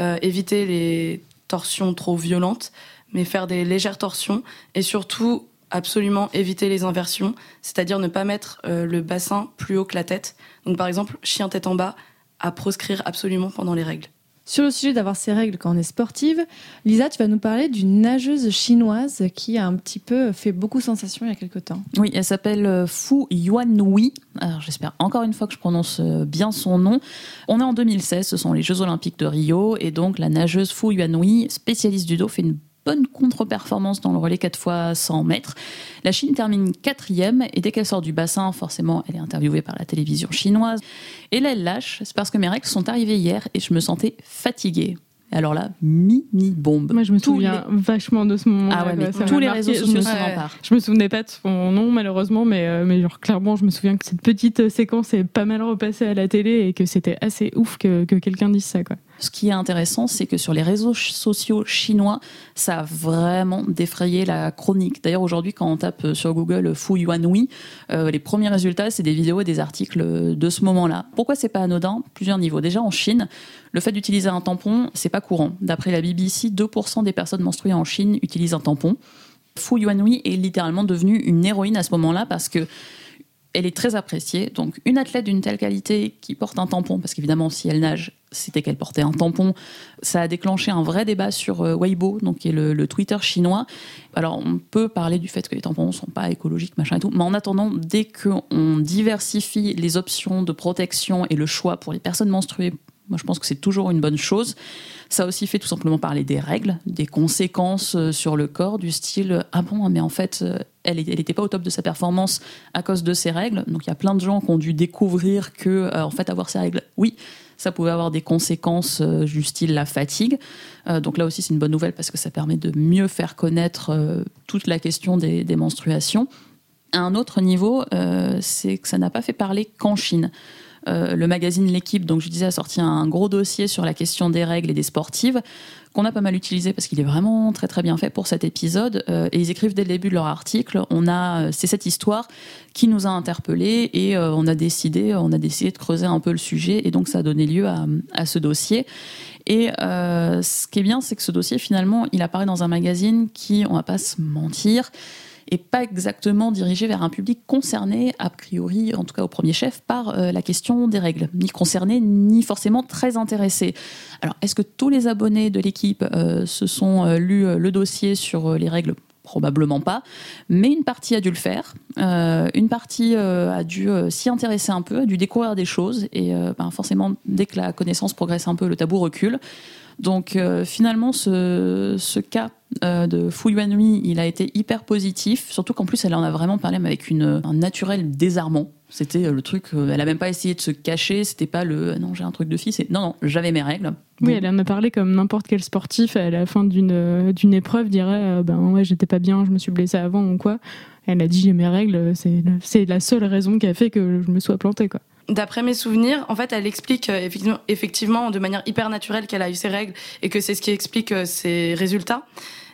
euh, éviter les torsions trop violentes, mais faire des légères torsions et surtout absolument éviter les inversions, c'est-à-dire ne pas mettre euh, le bassin plus haut que la tête. Donc par exemple, chien tête en bas à proscrire absolument pendant les règles. Sur le sujet d'avoir ses règles quand on est sportive, Lisa, tu vas nous parler d'une nageuse chinoise qui a un petit peu fait beaucoup sensation il y a quelque temps. Oui, elle s'appelle euh, Fu Yuanhui. J'espère encore une fois que je prononce euh, bien son nom. On est en 2016, ce sont les Jeux Olympiques de Rio, et donc la nageuse Fu Yuanhui, spécialiste du dos, fait une bonne contre-performance dans le relais 4 fois 100 mètres. La Chine termine quatrième et dès qu'elle sort du bassin, forcément, elle est interviewée par la télévision chinoise. Et là, elle lâche. C'est parce que mes règles sont arrivées hier et je me sentais fatiguée. Alors là, mini-bombe. Moi, je me Tous souviens vachement de ce moment. Ah ouais, mais tous les réseaux sociaux s'en emparent. Je me souvenais pas de son nom, malheureusement, mais, euh, mais genre, clairement, je me souviens que cette petite euh, séquence est pas mal repassée à la télé et que c'était assez ouf que, que quelqu'un dise ça, quoi. Ce qui est intéressant, c'est que sur les réseaux sociaux chinois, ça a vraiment défrayé la chronique. D'ailleurs, aujourd'hui, quand on tape sur Google Fu Yuanhui, euh, les premiers résultats, c'est des vidéos et des articles de ce moment-là. Pourquoi c'est pas anodin? Plusieurs niveaux. Déjà, en Chine, le fait d'utiliser un tampon, c'est pas courant. D'après la BBC, 2% des personnes menstruées en Chine utilisent un tampon. Fu Yuanhui est littéralement devenue une héroïne à ce moment-là parce que elle est très appréciée. Donc, une athlète d'une telle qualité qui porte un tampon, parce qu'évidemment, si elle nage, c'était qu'elle portait un tampon, ça a déclenché un vrai débat sur euh, Weibo, donc qui est le, le Twitter chinois. Alors, on peut parler du fait que les tampons sont pas écologiques, machin et tout, mais en attendant, dès qu'on diversifie les options de protection et le choix pour les personnes menstruées, moi, je pense que c'est toujours une bonne chose. Ça aussi fait tout simplement parler des règles, des conséquences euh, sur le corps, du style euh, ah bon, mais en fait, euh, elle n'était pas au top de sa performance à cause de ses règles. Donc il y a plein de gens qui ont dû découvrir que en fait avoir ses règles, oui, ça pouvait avoir des conséquences du style la fatigue. Donc là aussi, c'est une bonne nouvelle parce que ça permet de mieux faire connaître toute la question des, menstruations. À un autre niveau, c'est que ça n'a pas fait parler qu'en Chine. Euh, le magazine L'équipe, donc je disais, a sorti un gros dossier sur la question des règles et des sportives qu'on a pas mal utilisé parce qu'il est vraiment très très bien fait pour cet épisode. Euh, et ils écrivent dès le début de leur article, on a, euh, c'est cette histoire qui nous a interpellés et on a décidé, on a décidé de creuser un peu le sujet et donc ça a donné lieu à, ce dossier. Et ce qui est bien, c'est que ce dossier finalement, il apparaît dans un magazine qui, on va pas se mentir, et pas exactement dirigé vers un public concerné, a priori, en tout cas au premier chef, par euh, la question des règles, ni concerné, ni forcément très intéressé. Alors, est-ce que tous les abonnés de l'équipe euh, se sont euh, lus le dossier sur les règles Probablement pas, mais une partie a dû le faire. une partie a dû s'y intéresser un peu, a dû découvrir des choses, et ben, forcément, dès que la connaissance progresse un peu, le tabou recule. Donc finalement, ce, cas euh, de Fu Yuanhui, il a été hyper positif, surtout qu'en plus elle en a vraiment parlé avec un naturel désarmant. C'était euh, le truc, euh, elle a même pas essayé de se cacher, c'était pas le non j'ai un truc de fille, c'est non non j'avais mes règles. Oui, elle en a parlé comme n'importe quel sportif à la fin d'une d'une épreuve dirait ben ouais j'étais pas bien, je me suis blessée avant ou quoi. Elle a dit j'ai mes règles, c'est c'est la seule raison qui a fait que je me sois plantée quoi. D'après mes souvenirs, en fait, elle explique effectivement de manière hyper naturelle qu'elle a eu ses règles et que c'est ce qui explique ses résultats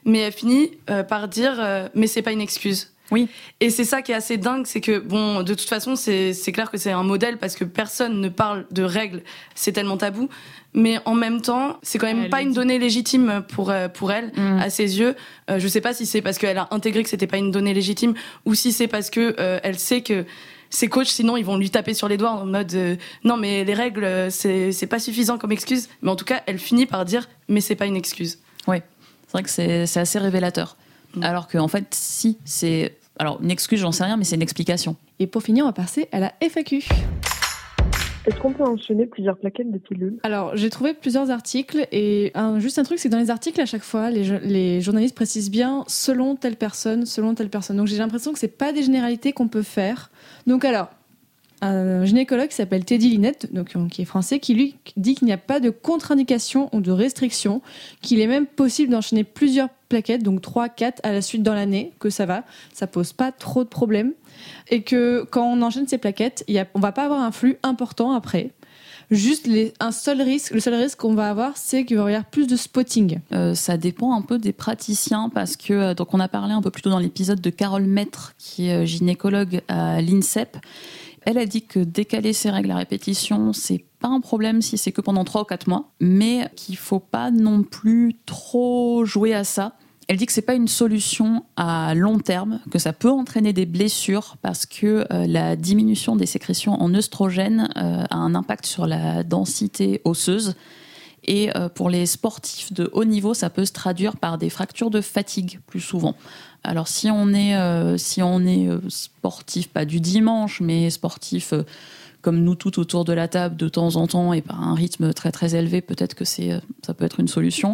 mais elle finit euh, par dire euh, mais c'est pas une excuse. Oui. Et c'est ça qui est assez dingue, c'est que bon, de toute façon, c'est clair que c'est un modèle parce que personne ne parle de règles, c'est tellement tabou. Mais en même temps, c'est quand même pas une donnée légitime pour euh, pour elle mm. à ses yeux. je sais pas si c'est parce qu'elle a intégré que c'était pas une donnée légitime ou si c'est parce que elle sait que ses coachs, sinon, ils vont lui taper sur les doigts en mode non, mais les règles, c'est pas suffisant comme excuse. Mais en tout cas, elle finit par dire mais c'est pas une excuse. Oui. C'est vrai que c'est assez révélateur. Mm. Alors qu'en fait, si, c'est. Alors, une excuse, j'en sais rien, mais c'est une explication. Et pour finir, on va passer à la FAQ. Est-ce qu'on peut enchaîner plusieurs plaquettes de pilules? Alors, j'ai trouvé plusieurs articles et juste un truc, c'est que dans les articles, à chaque fois, les, les, journalistes précisent bien selon telle personne, selon telle personne. Donc, j'ai l'impression que c'est pas des généralités qu'on peut faire. Donc, alors, un gynécologue qui s'appelle Teddy Linette, donc, euh, qui est français, qui lui dit qu'il n'y a pas de contre-indication ou de restriction, qu'il est même possible d'enchaîner plusieurs plaquettes, donc 3, 4 à la suite dans l'année, que ça va, ça pose pas trop de problèmes, et que quand on enchaîne ces plaquettes, y a, on va pas avoir un flux important après. Juste un seul risque, le seul risque qu'on va avoir, c'est qu'il va y avoir plus de spotting. Euh, ça dépend un peu des praticiens parce que euh, donc on a parlé un peu plus tôt dans l'épisode de Carole Maître qui est gynécologue à l'INSEP elle a dit que décaler ses règles à répétition, c'est pas un problème si c'est que pendant 3 ou 4 mois, mais qu'il faut pas non plus trop jouer à ça. Elle dit que c'est pas une solution à long terme, que ça peut entraîner des blessures parce que euh, la diminution des sécrétions en œstrogène euh, a un impact sur la densité osseuse. Et euh, pour les sportifs de haut niveau, ça peut se traduire par des fractures de fatigue plus souvent. Alors si on est, euh, si on est euh, sportif, pas du dimanche, mais sportif euh, comme nous toutes autour de la table de temps en temps et par un rythme très très élevé, peut-être que c'est, ça peut être une solution.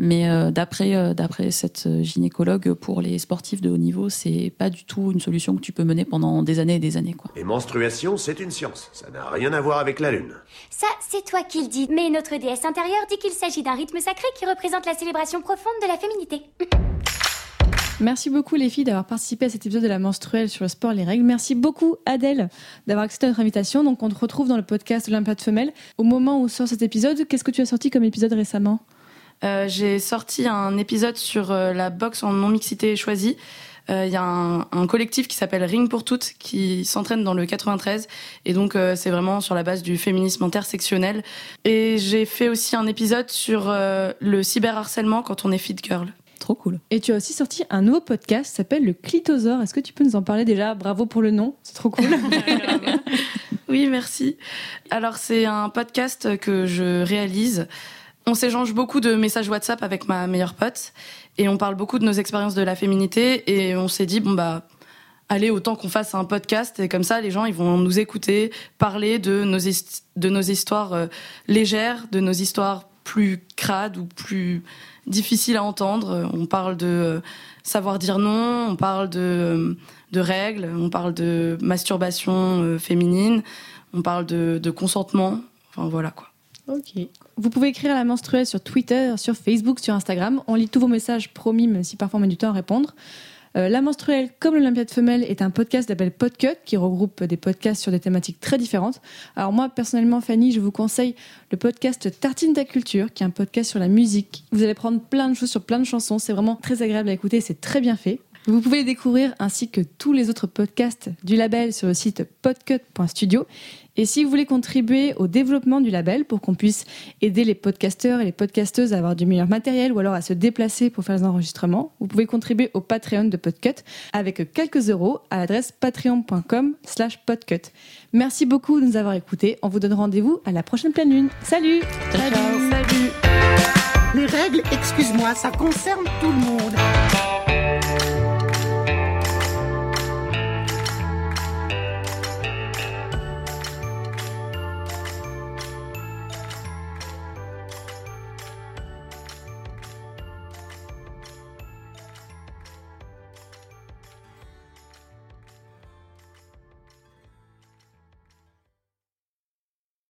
Mais d'après, d'après cette gynécologue, pour les sportifs de haut niveau, c'est pas du tout une solution que tu peux mener pendant des années et des années. Quoi. Les menstruations, c'est une science. Ça n'a rien à voir avec la lune. Ça, c'est toi qui le dis. Mais notre déesse intérieure dit qu'il s'agit d'un rythme sacré qui représente la célébration profonde de la féminité. Merci beaucoup les filles d'avoir participé à cet épisode de la menstruelle sur le sport, les règles. Merci beaucoup Adèle d'avoir accepté notre invitation. Donc on te retrouve dans le podcast de femelle. Au moment où sort cet épisode, qu'est-ce que tu as sorti comme épisode récemment? Euh, J'ai sorti un épisode sur euh, la boxe en non-mixité choisie. Euh, il y a un, collectif qui s'appelle Ring pour toutes qui s'entraîne dans le 93 et donc c'est vraiment sur la base du féminisme intersectionnel. Et j'ai fait aussi un épisode sur le cyberharcèlement quand on est fit girl. Trop cool. Et tu as aussi sorti un nouveau podcast qui s'appelle Le Clitosaure. Est-ce que tu peux nous en parler déjà? Bravo pour le nom, c'est trop cool. oui, merci. Alors, c'est un podcast que je réalise. On s'échange beaucoup de messages WhatsApp avec ma meilleure pote et on parle beaucoup de nos expériences de la féminité et on s'est dit, bon, bah, allez, autant qu'on fasse un podcast et comme ça, les gens, ils vont nous écouter, parler de nos, de nos histoires euh, légères, de nos histoires plus crades ou plus difficile à entendre. On parle de euh, savoir dire non, on parle de, euh, de règles, on parle de masturbation euh, féminine, on parle de, de consentement. Enfin voilà quoi. Ok. Vous pouvez écrire à la menstruelle sur Twitter, sur Facebook, sur Instagram. On lit tous vos messages promis, même si parfois on met du temps à répondre. Euh, la menstruelle, comme l'Olympiade femelle, est un podcast d'appel Podcut qui regroupe des podcasts sur des thématiques très différentes. Alors moi, personnellement, Fanny, je vous conseille le podcast Tartine ta culture, qui est un podcast sur la musique. Vous allez prendre plein de choses sur plein de chansons. C'est vraiment très agréable à écouter, c'est très bien fait. Vous pouvez les découvrir ainsi que tous les autres podcasts du label sur le site podcut.studio. Et si vous voulez contribuer au développement du label pour qu'on puisse aider les podcasteurs et les podcasteuses à avoir du meilleur matériel ou alors à se déplacer pour faire les enregistrements, vous pouvez contribuer au Patreon de Podcut avec quelques euros à l'adresse patreon.com slash podcut. Merci beaucoup de nous avoir écoutés. On vous donne rendez-vous à la prochaine pleine lune. Salut Salut Les règles, excuse-moi, ça concerne tout le monde.